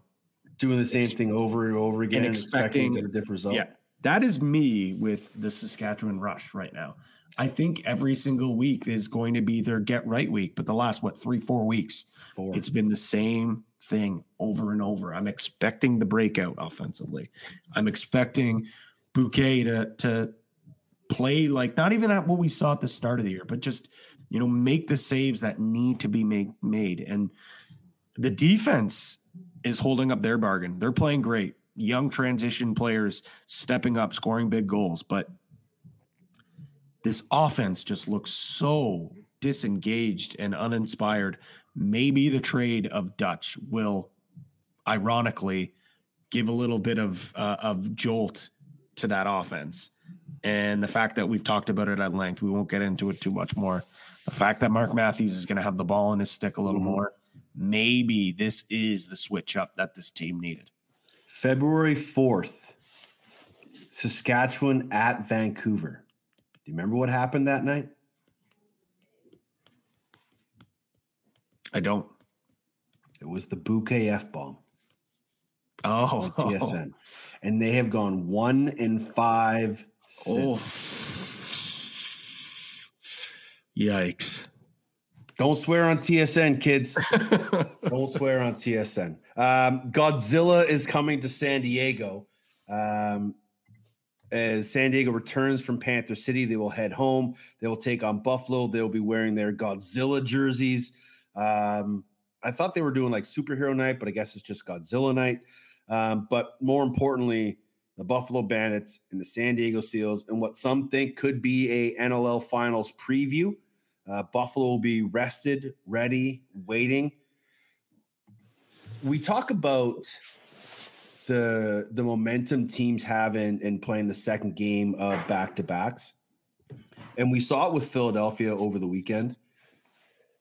Speaker 1: doing the same ex, thing over and over again and expecting, expecting a different result.
Speaker 11: Yeah, that is me with the Saskatchewan Rush right now. I think every single week is going to be their get right week. But the last, what, three, four weeks, four. it's been the same thing over and over. I'm expecting the breakout offensively. I'm expecting Bouquet to, to play like not even at what we saw at the start of the year, but just, you know, make the saves that need to be make, made. And the defense is holding up their bargain. They're playing great. young transition players stepping up, scoring big goals, but this offense just looks so disengaged and uninspired. Maybe the trade of Duch will, ironically, give a little bit of uh, of jolt to that offense. And the fact that we've talked about it at length, we won't get into it too much more. The fact that Mark Matthews is going to have the ball in his stick a little mm-hmm. more, maybe this is the switch up that this team needed.
Speaker 1: February 4th, Saskatchewan at Vancouver. Do you remember what happened that night?
Speaker 11: I don't.
Speaker 1: It was the bouquet F bomb.
Speaker 11: Oh,
Speaker 1: TSN, and they have gone one in five. Oh,
Speaker 11: yikes!
Speaker 1: Don't swear on TSN, kids. Don't swear on TSN. Um, Godzilla is coming to San Diego. Um, as San Diego returns from Panther City, they will head home. They will take on Buffalo. They will be wearing their Godzilla jerseys. Um, I thought they were doing like superhero night, but I guess it's just Godzilla night. Um, but more importantly, the Buffalo Bandits and the San Diego Seals, and what some think could be a NLL Finals preview. Uh, Buffalo will be rested, ready, waiting. We talk about the the momentum teams have in, in playing the second game of back to backs, and we saw it with Philadelphia over the weekend.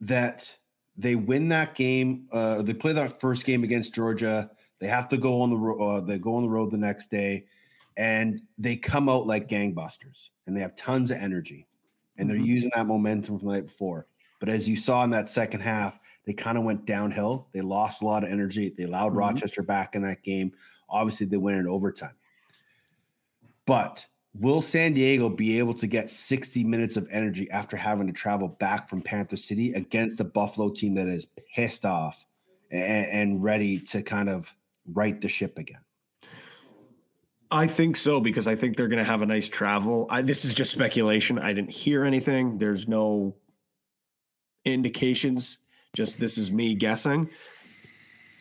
Speaker 1: That they win that game, uh, they play that first game against Georgia they have to go on the road. Uh, they go on the road the next day, and they come out like gangbusters, and they have tons of energy, and they're mm-hmm. using that momentum from the night before. But as you saw in that second half, they kind of went downhill. They lost a lot of energy. They allowed mm-hmm. Rochester back in that game. Obviously, they win in overtime. But will San Diego be able to get 60 minutes of energy after having to travel back from Panther City against a Buffalo team that is pissed off and, and ready to kind of right the ship again?
Speaker 11: I think so because I think they're going to have a nice travel. I, this is just speculation. I didn't hear anything. There's no indications. Just this is me guessing.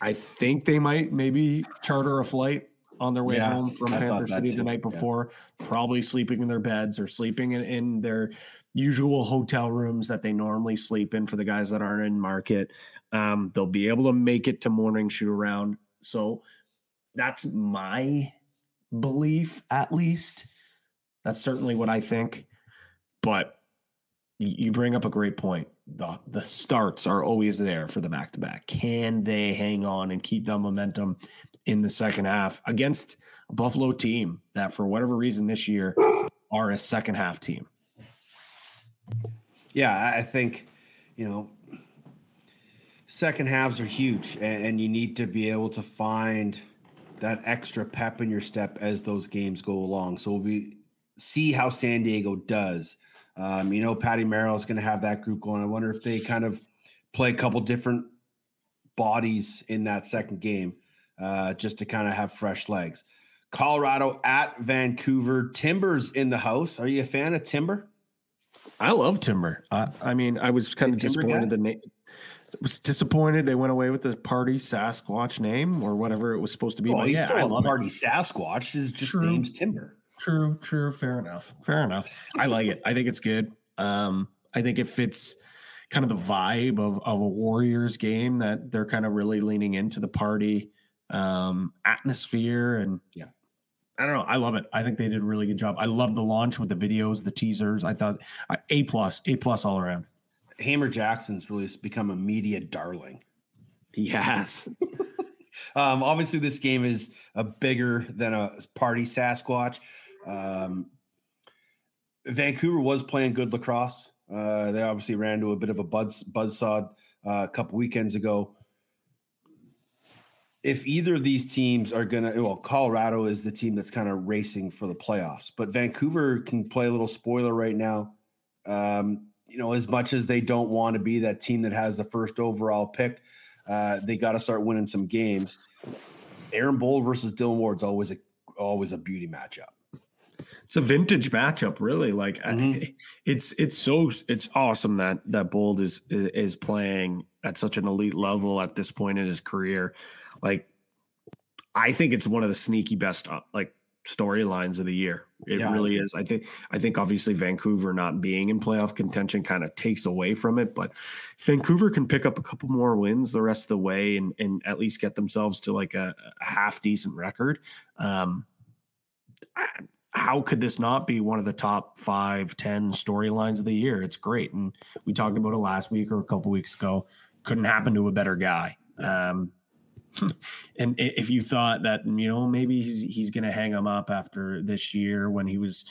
Speaker 11: I think they might maybe charter a flight on their way yeah, home from I Panther City the night before, yeah. probably sleeping in their beds or sleeping in, in, their usual hotel rooms that they normally sleep in for the guys that aren't in market. Um, they'll be able to make it to morning shoot around so that's my belief, at least. That's certainly what I think. But you bring up a great point. The the starts are always there for the back to back. Can they hang on and keep that momentum in the second half against a Buffalo team that, for whatever reason, this year are a second half team?
Speaker 1: Yeah, I think you know second halves are huge, and, you need to be able to find that extra pep in your step as those games go along. So we see how San Diego does. Um, you know, Patty Merrill is going to have that group going. I wonder if they kind of play a couple different bodies in that second game uh, just to kind of have fresh legs. Colorado at Vancouver. Timbers in the house. Are you a fan of Timber?
Speaker 11: I love Timber. Uh, I mean, I was kind of disappointed. The name was disappointed they went away with the party Sasquatch name or whatever it was supposed to be.
Speaker 1: Oh, but yeah, I love party it. Sasquatch is just true. names Timber.
Speaker 11: True, true, fair enough. Fair enough. I like it. I think it's good. Um, I think it fits kind of the vibe of, of a Warriors game that they're kind of really leaning into the party um, atmosphere and
Speaker 1: yeah.
Speaker 11: I don't know. I love it. I think they did a really good job. I love the launch with the videos, the teasers. I thought uh, a plus, a plus all around.
Speaker 1: Hammer Jackson's really become a media darling.
Speaker 11: He has.
Speaker 1: um, obviously, this game is a bigger than a party Sasquatch. Um, Vancouver was playing good lacrosse. Uh, they obviously ran to a bit of a buzz buzzsaw uh, a couple weekends ago. If either of these teams are gonna, well, Colorado is the team that's kind of racing for the playoffs, but Vancouver can play a little spoiler right now. Um, you know, as much as they don't want to be that team that has the first overall pick, uh, they got to start winning some games. Aaron Bold versus Dylan Ward's always a always a beauty matchup.
Speaker 11: It's a vintage matchup, really. Like mm-hmm. I, it's it's so it's awesome that that Bold is, is is playing at such an elite level at this point in his career. Like I think it's one of the sneaky best uh, like storylines of the year. It
Speaker 1: Yeah,
Speaker 11: really is. I think I think obviously Vancouver not being in playoff contention kind of takes away from it, but if Vancouver can pick up a couple more wins the rest of the way and and at least get themselves to like a, a half decent record. Um I- how could this not be one of the top five, ten storylines of the year? It's great. And we talked about it last week or a couple weeks ago. Couldn't happen to a better guy. Um, and if you thought that you know maybe he's he's going to hang him up after this year when he was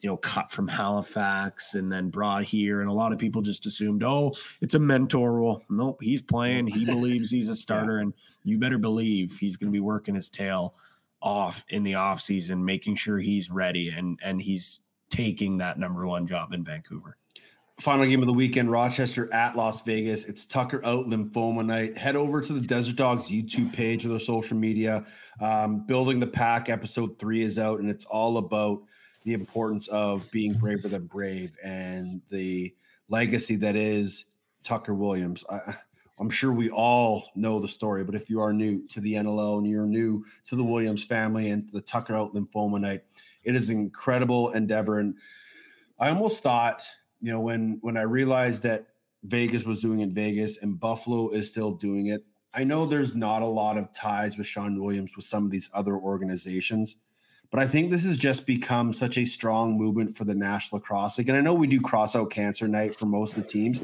Speaker 11: you know cut from Halifax and then brought here and a lot of people just assumed oh it's a mentor role nope he's playing he believes he's a starter and you better believe he's going to be working his tail off in the off season making sure he's ready and and he's taking that number one job in Vancouver
Speaker 1: Final game of the weekend, Rochester at Las Vegas. It's Tucker out lymphoma night. Head over to the Desert Dogs YouTube page or their social media. Um, Building the Pack episode three is out, and it's all about the importance of being braver than brave and the legacy that is Tucker Williams. I, I'm sure we all know the story, but if you are new to the NLL and you're new to the Williams family and the Tucker out lymphoma night, it is an incredible endeavor. And I almost thought, you know, when when I realized that Vegas was doing it in Vegas and Buffalo is still doing it. I know there's not a lot of ties with Sean Williams with some of these other organizations, but I think this has just become such a strong movement for the National Lacrosse League. And I know we do cross out cancer night for most of the teams.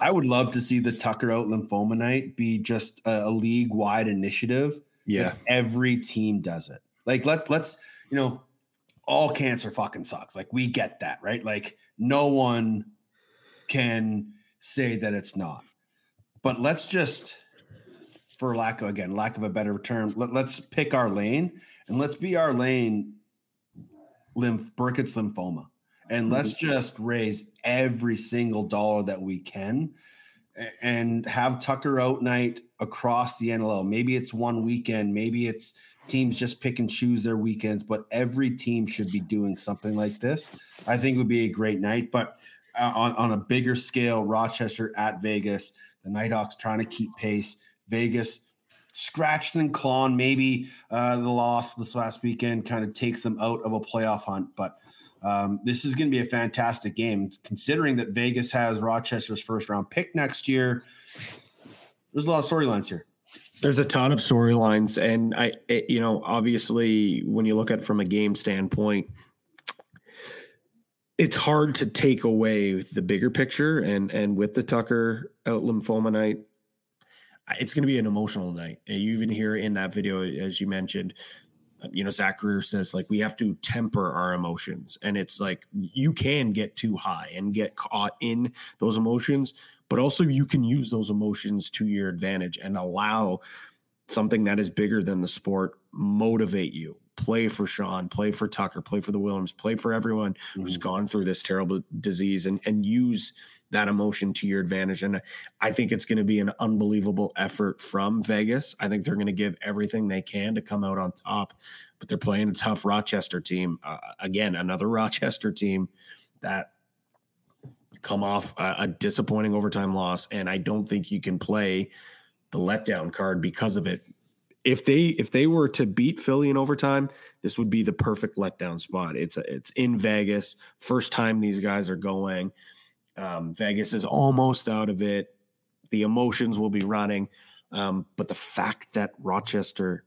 Speaker 1: I would love to see the Tucker out lymphoma night be just a, a league wide initiative.
Speaker 11: Yeah.
Speaker 1: every team does it. Like let's let's you know, all cancer fucking sucks. Like we get that, right? Like no one can say that it's not. But let's just, for lack of again, lack of a better term, let, let's pick our lane and let's be our lane lymph Burkitt's lymphoma. And let's just raise every single dollar that we can and have Tucker out night across the NLL. Maybe it's one weekend, maybe it's teams just pick and choose their weekends, but every team should be doing something like this. I think it would be a great night. But uh, on, on a bigger scale, Rochester at Vegas, the Nighthawks trying to keep pace. Vegas scratched and clawed. Maybe uh, the loss this last weekend kind of takes them out of a playoff hunt, but. Um, this is going to be a fantastic game, considering that Vegas has Rochester's first round pick next year. There's a lot of storylines here.
Speaker 11: There's a ton of storylines, and I, it, you know, obviously, when you look at it from a game standpoint, it's hard to take away the bigger picture. And and with the Tucker out lymphoma night, it's going to be an emotional night. And you even hear in that video, as you mentioned, you know, Zach Greer says like we have to temper our emotions, and it's like you can get too high and get caught in those emotions, but also you can use those emotions to your advantage and allow something that is bigger than the sport motivate you. Play for Sean, play for Tucker, play for the Williams, play for everyone who's mm-hmm. gone through this terrible disease, and and use that emotion to your advantage. And I think it's going to be an unbelievable effort from Vegas. I think they're going to give everything they can to come out on top, but they're playing a tough Rochester team. Uh, again, another Rochester team that come off a, a disappointing overtime loss. And I don't think you can play the letdown card because of it. If they if they were to beat Philly in overtime, this would be the perfect letdown spot. It's a, it's in Vegas, first time these guys are going. Um, Vegas is almost out of it. The emotions will be running. Um, but the fact that Rochester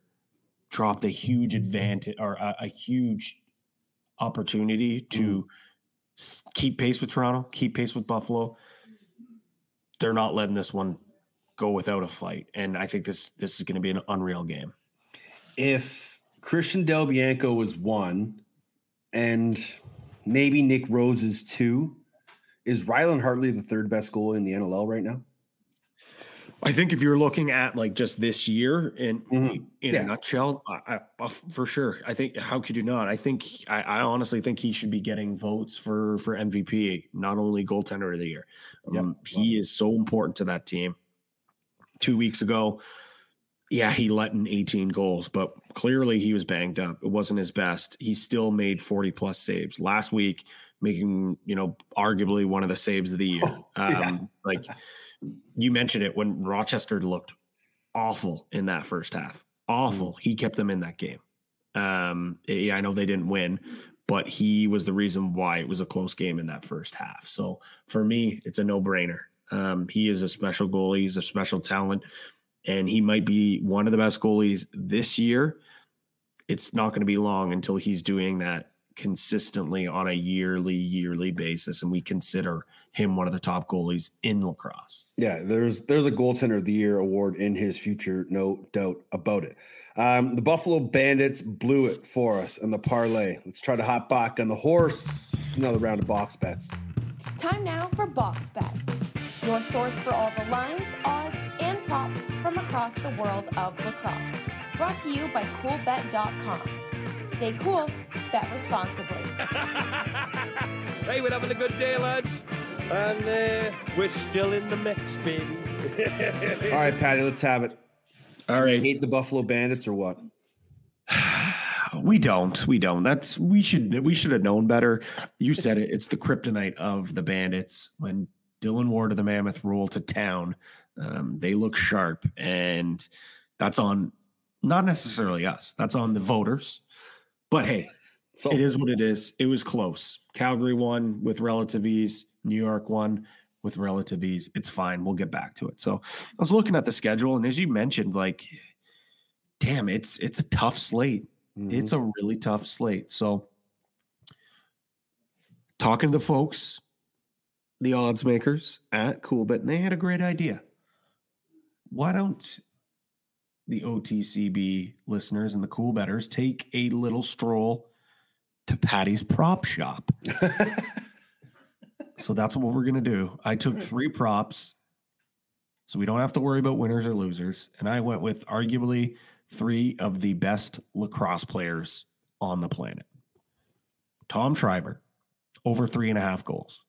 Speaker 11: dropped a huge advantage or a, a huge opportunity to s- keep pace with Toronto, keep pace with Buffalo, they're not letting this one go without a fight. And I think this this is going to be an unreal game.
Speaker 1: If Christian Del Bianco was one and maybe Nick Rose is two, is Rylan Hartley the third best goalie in the NLL right now?
Speaker 11: I think if you're looking at like just this year in in
Speaker 1: Yeah.
Speaker 11: a nutshell, I, I, uh, for sure. I think how could you not? I think I, I honestly think he should be getting votes for for MVP, not only goaltender of the year. Um, He is so important to that team. Two weeks ago, yeah, he let in 18 goals, but clearly he was banged up. It wasn't his best. He still made 40 plus saves last week, making you know arguably one of the saves of the year. Um, Like you mentioned it when Rochester looked awful in that first half, awful. He kept them in that game. Um, yeah, I know they didn't win, but he was the reason why it was a close game in that first half. So for me, it's a no brainer. Um, he is a special goalie. He's a special talent, and he might be one of the best goalies this year. It's not going to be long until he's doing that consistently on a yearly yearly basis and we consider him one of the top goalies in lacrosse.
Speaker 1: Yeah there's there's a goaltender of the year award in his future no doubt about it. Um, the buffalo bandits blew it for us in the parlay. Let's try to hop back on the horse. Another round of box bets.
Speaker 14: Time now for box bets. Your source for all the lines odds and props from across the world of lacrosse. Brought to you by coolbet.com Stay cool, bet responsibly.
Speaker 15: hey, we're having a good day, lads. And uh, we're still in the mix, baby.
Speaker 1: All right, Patty, let's have it.
Speaker 11: All right.
Speaker 1: Hate the Buffalo Bandits or what?
Speaker 11: we don't. We don't. That's we should we should have known better. You said it. It's the kryptonite of the Bandits. When Dillon Ward of the Mammoth roll to town, um, they look sharp, and that's on not necessarily us. That's on the voters. But hey, so, it is what it is. It was close. Calgary won with relative ease. New York won with relative ease. It's fine. We'll get back to it. So I was looking at the schedule, and as you mentioned, like, damn, it's it's a tough slate. Mm-hmm. It's a really tough slate. So talking to the folks, the odds makers at Coolbet, and they had a great idea. Why don't the OTCB listeners and the cool betters take a little stroll to Patty's prop shop. so that's what we're going to do. I took hmm. three props so we don't have to worry about winners or losers. And I went with arguably three of the best lacrosse players on the planet Tom Schreiber, over three and a half goals.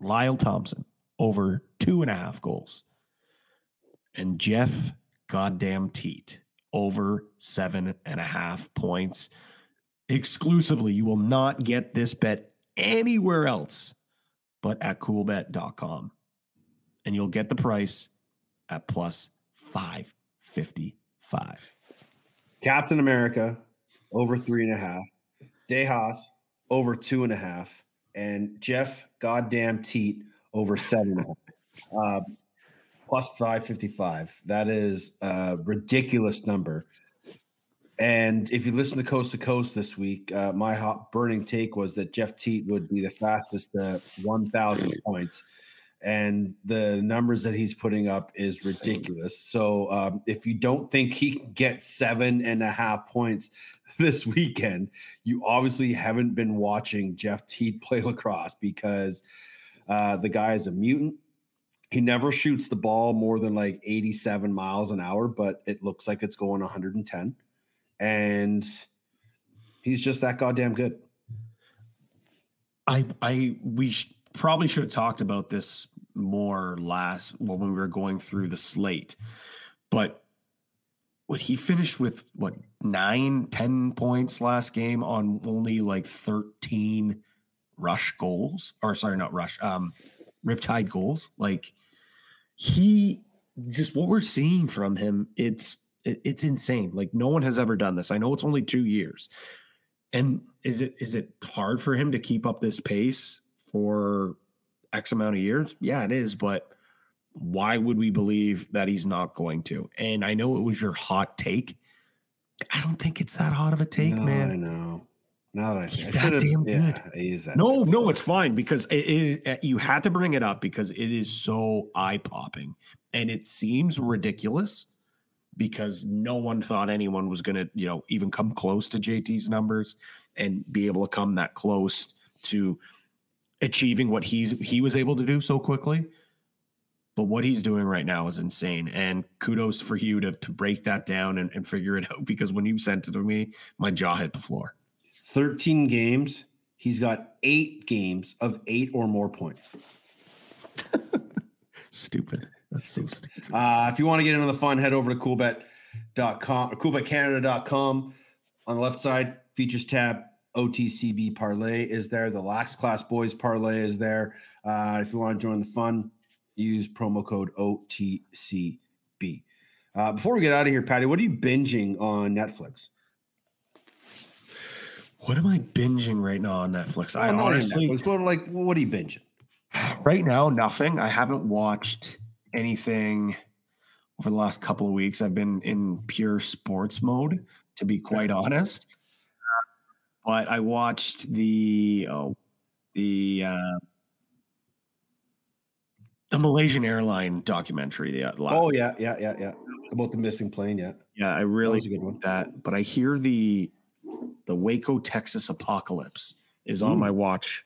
Speaker 11: Lyle Thompson, over two and a half goals. And Jeff goddamn Teat over seven and a half points exclusively. You will not get this bet anywhere else but at coolbet.com. And you'll get the price at plus 555.
Speaker 1: Captain America over three and a half. Dejas over two and a half. And Jeff goddamn Teat over seven. Uh, plus 555. That is a ridiculous number. And if you listen to Coast to Coast this week, uh, my hot burning take was that Jeff Teat would be the fastest to 1,000 points. And the numbers that he's putting up is ridiculous. So um, if you don't think he can get seven and a half points this weekend, you obviously haven't been watching Jeff Teat play lacrosse because uh, the guy is a mutant he never shoots the ball more than like 87 miles an hour, but it looks like it's going 110. And he's just that goddamn good.
Speaker 11: I I we sh- probably should have talked about this more last well, when we were going through the slate. But what he finished with what nine, ten points last game on only like 13 rush goals, or sorry, not rush, um, Riptide goals. Like he just what we're seeing from him, it's it, it's insane. Like no one has ever done this. I know it's only two years. And is it is it hard for him to keep up this pace for X amount of years? Yeah, it is, but why would we believe that he's not going to? And I know it was your hot take. I don't think it's that hot of a take,
Speaker 1: no,
Speaker 11: man.
Speaker 1: I know. Now that
Speaker 11: he's that damn
Speaker 1: yeah,
Speaker 11: good.
Speaker 1: He's that
Speaker 11: no, no, it's fine because it, it, uh, you had to bring it up because it is so eye popping and it seems ridiculous because no one thought anyone was going to, you know, even come close to JT's numbers and be able to come that close to achieving what he's he was able to do so quickly. But what he's doing right now is insane. And kudos for you to, to break that down and, and figure it out because when you sent it to me, my jaw hit the floor.
Speaker 1: 13 games. He's got eight games of eight or more points.
Speaker 11: stupid. That's so stupid.
Speaker 1: Uh, if you want to get into the fun, head over to coolbet.com or coolbetcanada.com. On the left side, features tab, OTCB parlay is there. The Lax Class Boys parlay is there. Uh, if you want to join the fun, use promo code OTCB. Uh, Uh, before we get out of here, Patty, what are you binging on Netflix?
Speaker 11: What am I binging right now on Netflix? I honestly,
Speaker 1: Netflix, but like, what are you binging?
Speaker 11: right now, nothing. I haven't watched anything over the last couple of weeks. I've been in pure sports mode, to be quite honest. But I watched the oh, the uh, the Malaysian airline documentary. The uh, last
Speaker 1: Oh yeah, yeah, yeah, yeah. About the missing plane. Yeah,
Speaker 11: Yeah, I really
Speaker 1: was a good one.
Speaker 11: that. But I hear the the Waco, Texas apocalypse is on
Speaker 1: Mm.
Speaker 11: my watch.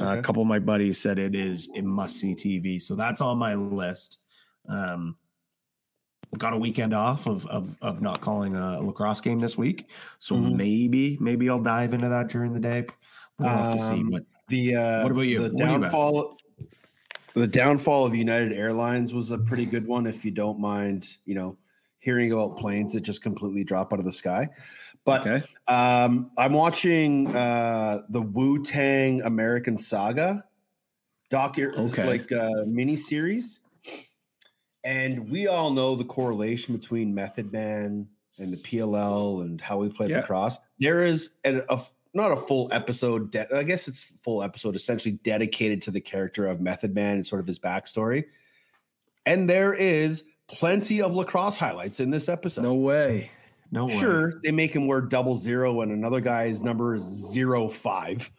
Speaker 11: Uh, A couple of my buddies said it is a must see TV, so that's on my list. Um, got a weekend off of of, of not calling a lacrosse game this week, so
Speaker 1: Mhm.
Speaker 11: maybe maybe I'll dive into that during the day. We'll have to see.
Speaker 1: Um,
Speaker 11: But
Speaker 1: The uh,
Speaker 11: What about you?
Speaker 1: The
Speaker 11: What do you
Speaker 1: downfall. The downfall of United Airlines was a pretty good one. If you don't mind, you know, hearing about planes that just completely drop out of the sky. But
Speaker 11: okay,
Speaker 1: um, I'm watching uh, the Wu Tang American Saga doc,
Speaker 11: Okay.
Speaker 1: like uh, mini series, and we all know the correlation between Method Man and the PLL and how we played
Speaker 11: Yeah.
Speaker 1: lacrosse. There is a, a not a full episode. De- I guess it's full episode essentially dedicated to the character of Method Man and sort of his backstory. And there is plenty of lacrosse highlights in this episode.
Speaker 11: no way, no way.
Speaker 1: Sure, they make him wear double zero and another guy's number is zero five.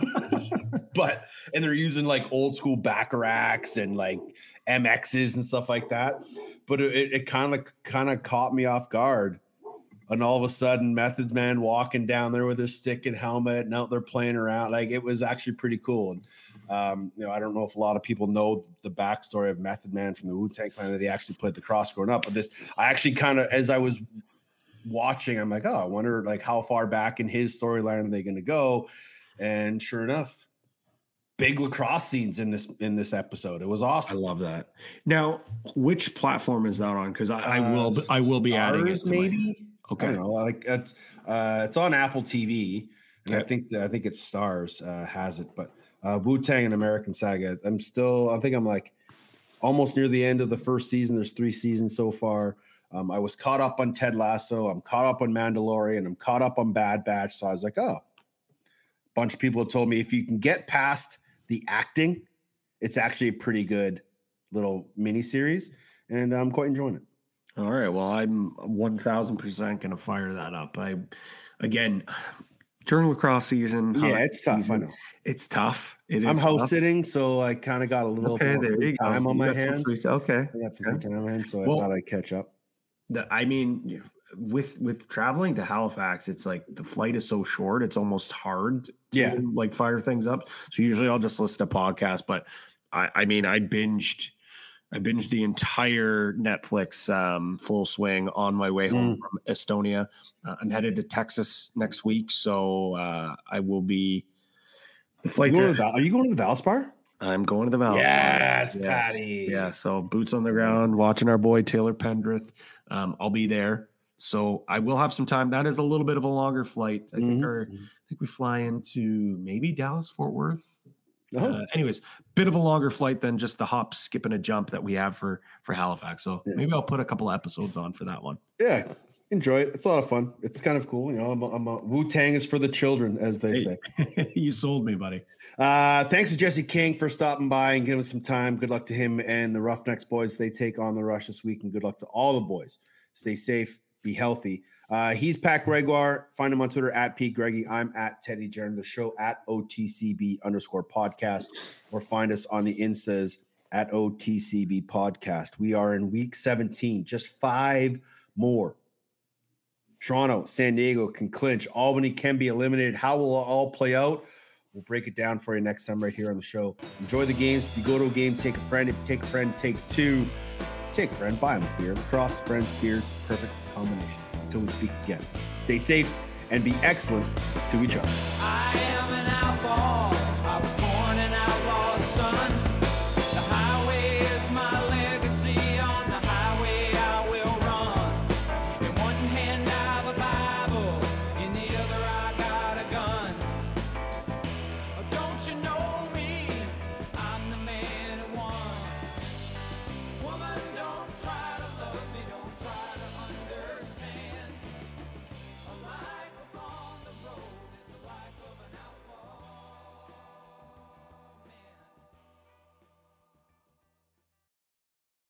Speaker 1: but and they're using like old school Bacharachs and like MXs and stuff like that. But it, it kind of kind of caught me off guard. And all of a sudden, Method Man walking down there with his stick and helmet, and out there playing around. Like it was actually pretty cool. And um, you know, I don't know if a lot of people know the backstory of Method Man from the Wu Tang Clan that he actually played lacrosse growing up. But this, I actually kind of, as I was watching, I'm like, oh, I wonder like how far back in his storyline are they going to go? And sure enough, big lacrosse scenes in this in this episode. It was awesome.
Speaker 11: I love that. Now, which platform is that on? Because I, I will I will be adding it.
Speaker 1: Stars,
Speaker 11: To my-
Speaker 1: maybe. I
Speaker 11: okay.
Speaker 1: don't know. Like it's uh, it's on Apple TV, and I think I think it's Stars uh, has it. But uh, Wu Tang and American Saga, I'm still. I think I'm like almost near the end of the first season. There's three seasons so far. Um, I was caught up on Ted Lasso. I'm caught up on Mandalorian. I'm caught up on Bad Batch. So I was like, oh, a bunch of people have told me if you can get past the acting, it's actually a pretty good little mini series, and I'm quite enjoying it.
Speaker 11: All right. Well, I'm one thousand percent gonna fire that up. I again during lacrosse season.
Speaker 1: Yeah, it's tough. I know.
Speaker 11: It's tough. It is
Speaker 1: I'm house
Speaker 11: tough.
Speaker 1: sitting, so I kind of got a little
Speaker 11: Okay, you go.
Speaker 1: time on
Speaker 11: You
Speaker 1: my hands.
Speaker 11: free- okay.
Speaker 1: I got some free time on my hands, so
Speaker 11: Well-
Speaker 1: I thought I'd catch up.
Speaker 11: The- I mean, with with traveling to Halifax, it's like the flight is so short. It's almost hard to
Speaker 1: Yeah.
Speaker 11: like fire things up. So usually I'll just listen to podcasts. But I, I mean, I binged. I binged the entire Netflix um, full swing on my way
Speaker 1: Mm.
Speaker 11: home from Estonia. Uh, I'm headed to Texas next week, so uh, I will be the
Speaker 1: Are
Speaker 11: flight.
Speaker 1: you, going
Speaker 11: to-
Speaker 1: to the, Val- are you going to the Valspar?
Speaker 11: I'm going to the Valve.
Speaker 1: Yes, Patty.
Speaker 11: Yeah, so boots on the ground, watching our boy Taylor Pendrith. Um, I'll be there, so I will have some time. That is a little bit of a longer flight. I think
Speaker 1: Mhm.
Speaker 11: our, I think we fly into maybe Dallas Fort Worth.
Speaker 1: Oh.
Speaker 11: Uh, anyways, bit of a longer flight than just the hop, skip, and a jump that we have for for Halifax. So
Speaker 1: Yeah.
Speaker 11: maybe I'll put a couple episodes on for that one.
Speaker 1: Yeah, enjoy it. It's a lot of fun. It's kind of cool. You know, I'm, a- I'm a, Wu Tang is for the children, as they say.
Speaker 11: you sold me, buddy.
Speaker 1: Uh, thanks to Jesse King for stopping by and giving us some time. Good luck to him and the Roughnecks boys. They take on the rush this week, and good luck to all the boys. Stay safe, be healthy. Uh, he's Pat Gregoire. Find him on Twitter at Pete Greggy. I'm at Teddy Jenner. The show at OTCB underscore podcast, or find us on the Instas at OTCB podcast. We are in week 17, just five more. Toronto, San Diego can clinch. Albany can be eliminated. How will it all play out? We'll break it down for you next time right here on the show. Enjoy the games. If you go to a game, take a friend. If you take a friend, take two. Take a friend, buy them a beer. Lacrosse, friends, beers, perfect combination. Until we speak again. Stay safe and be excellent to each other.
Speaker 16: I am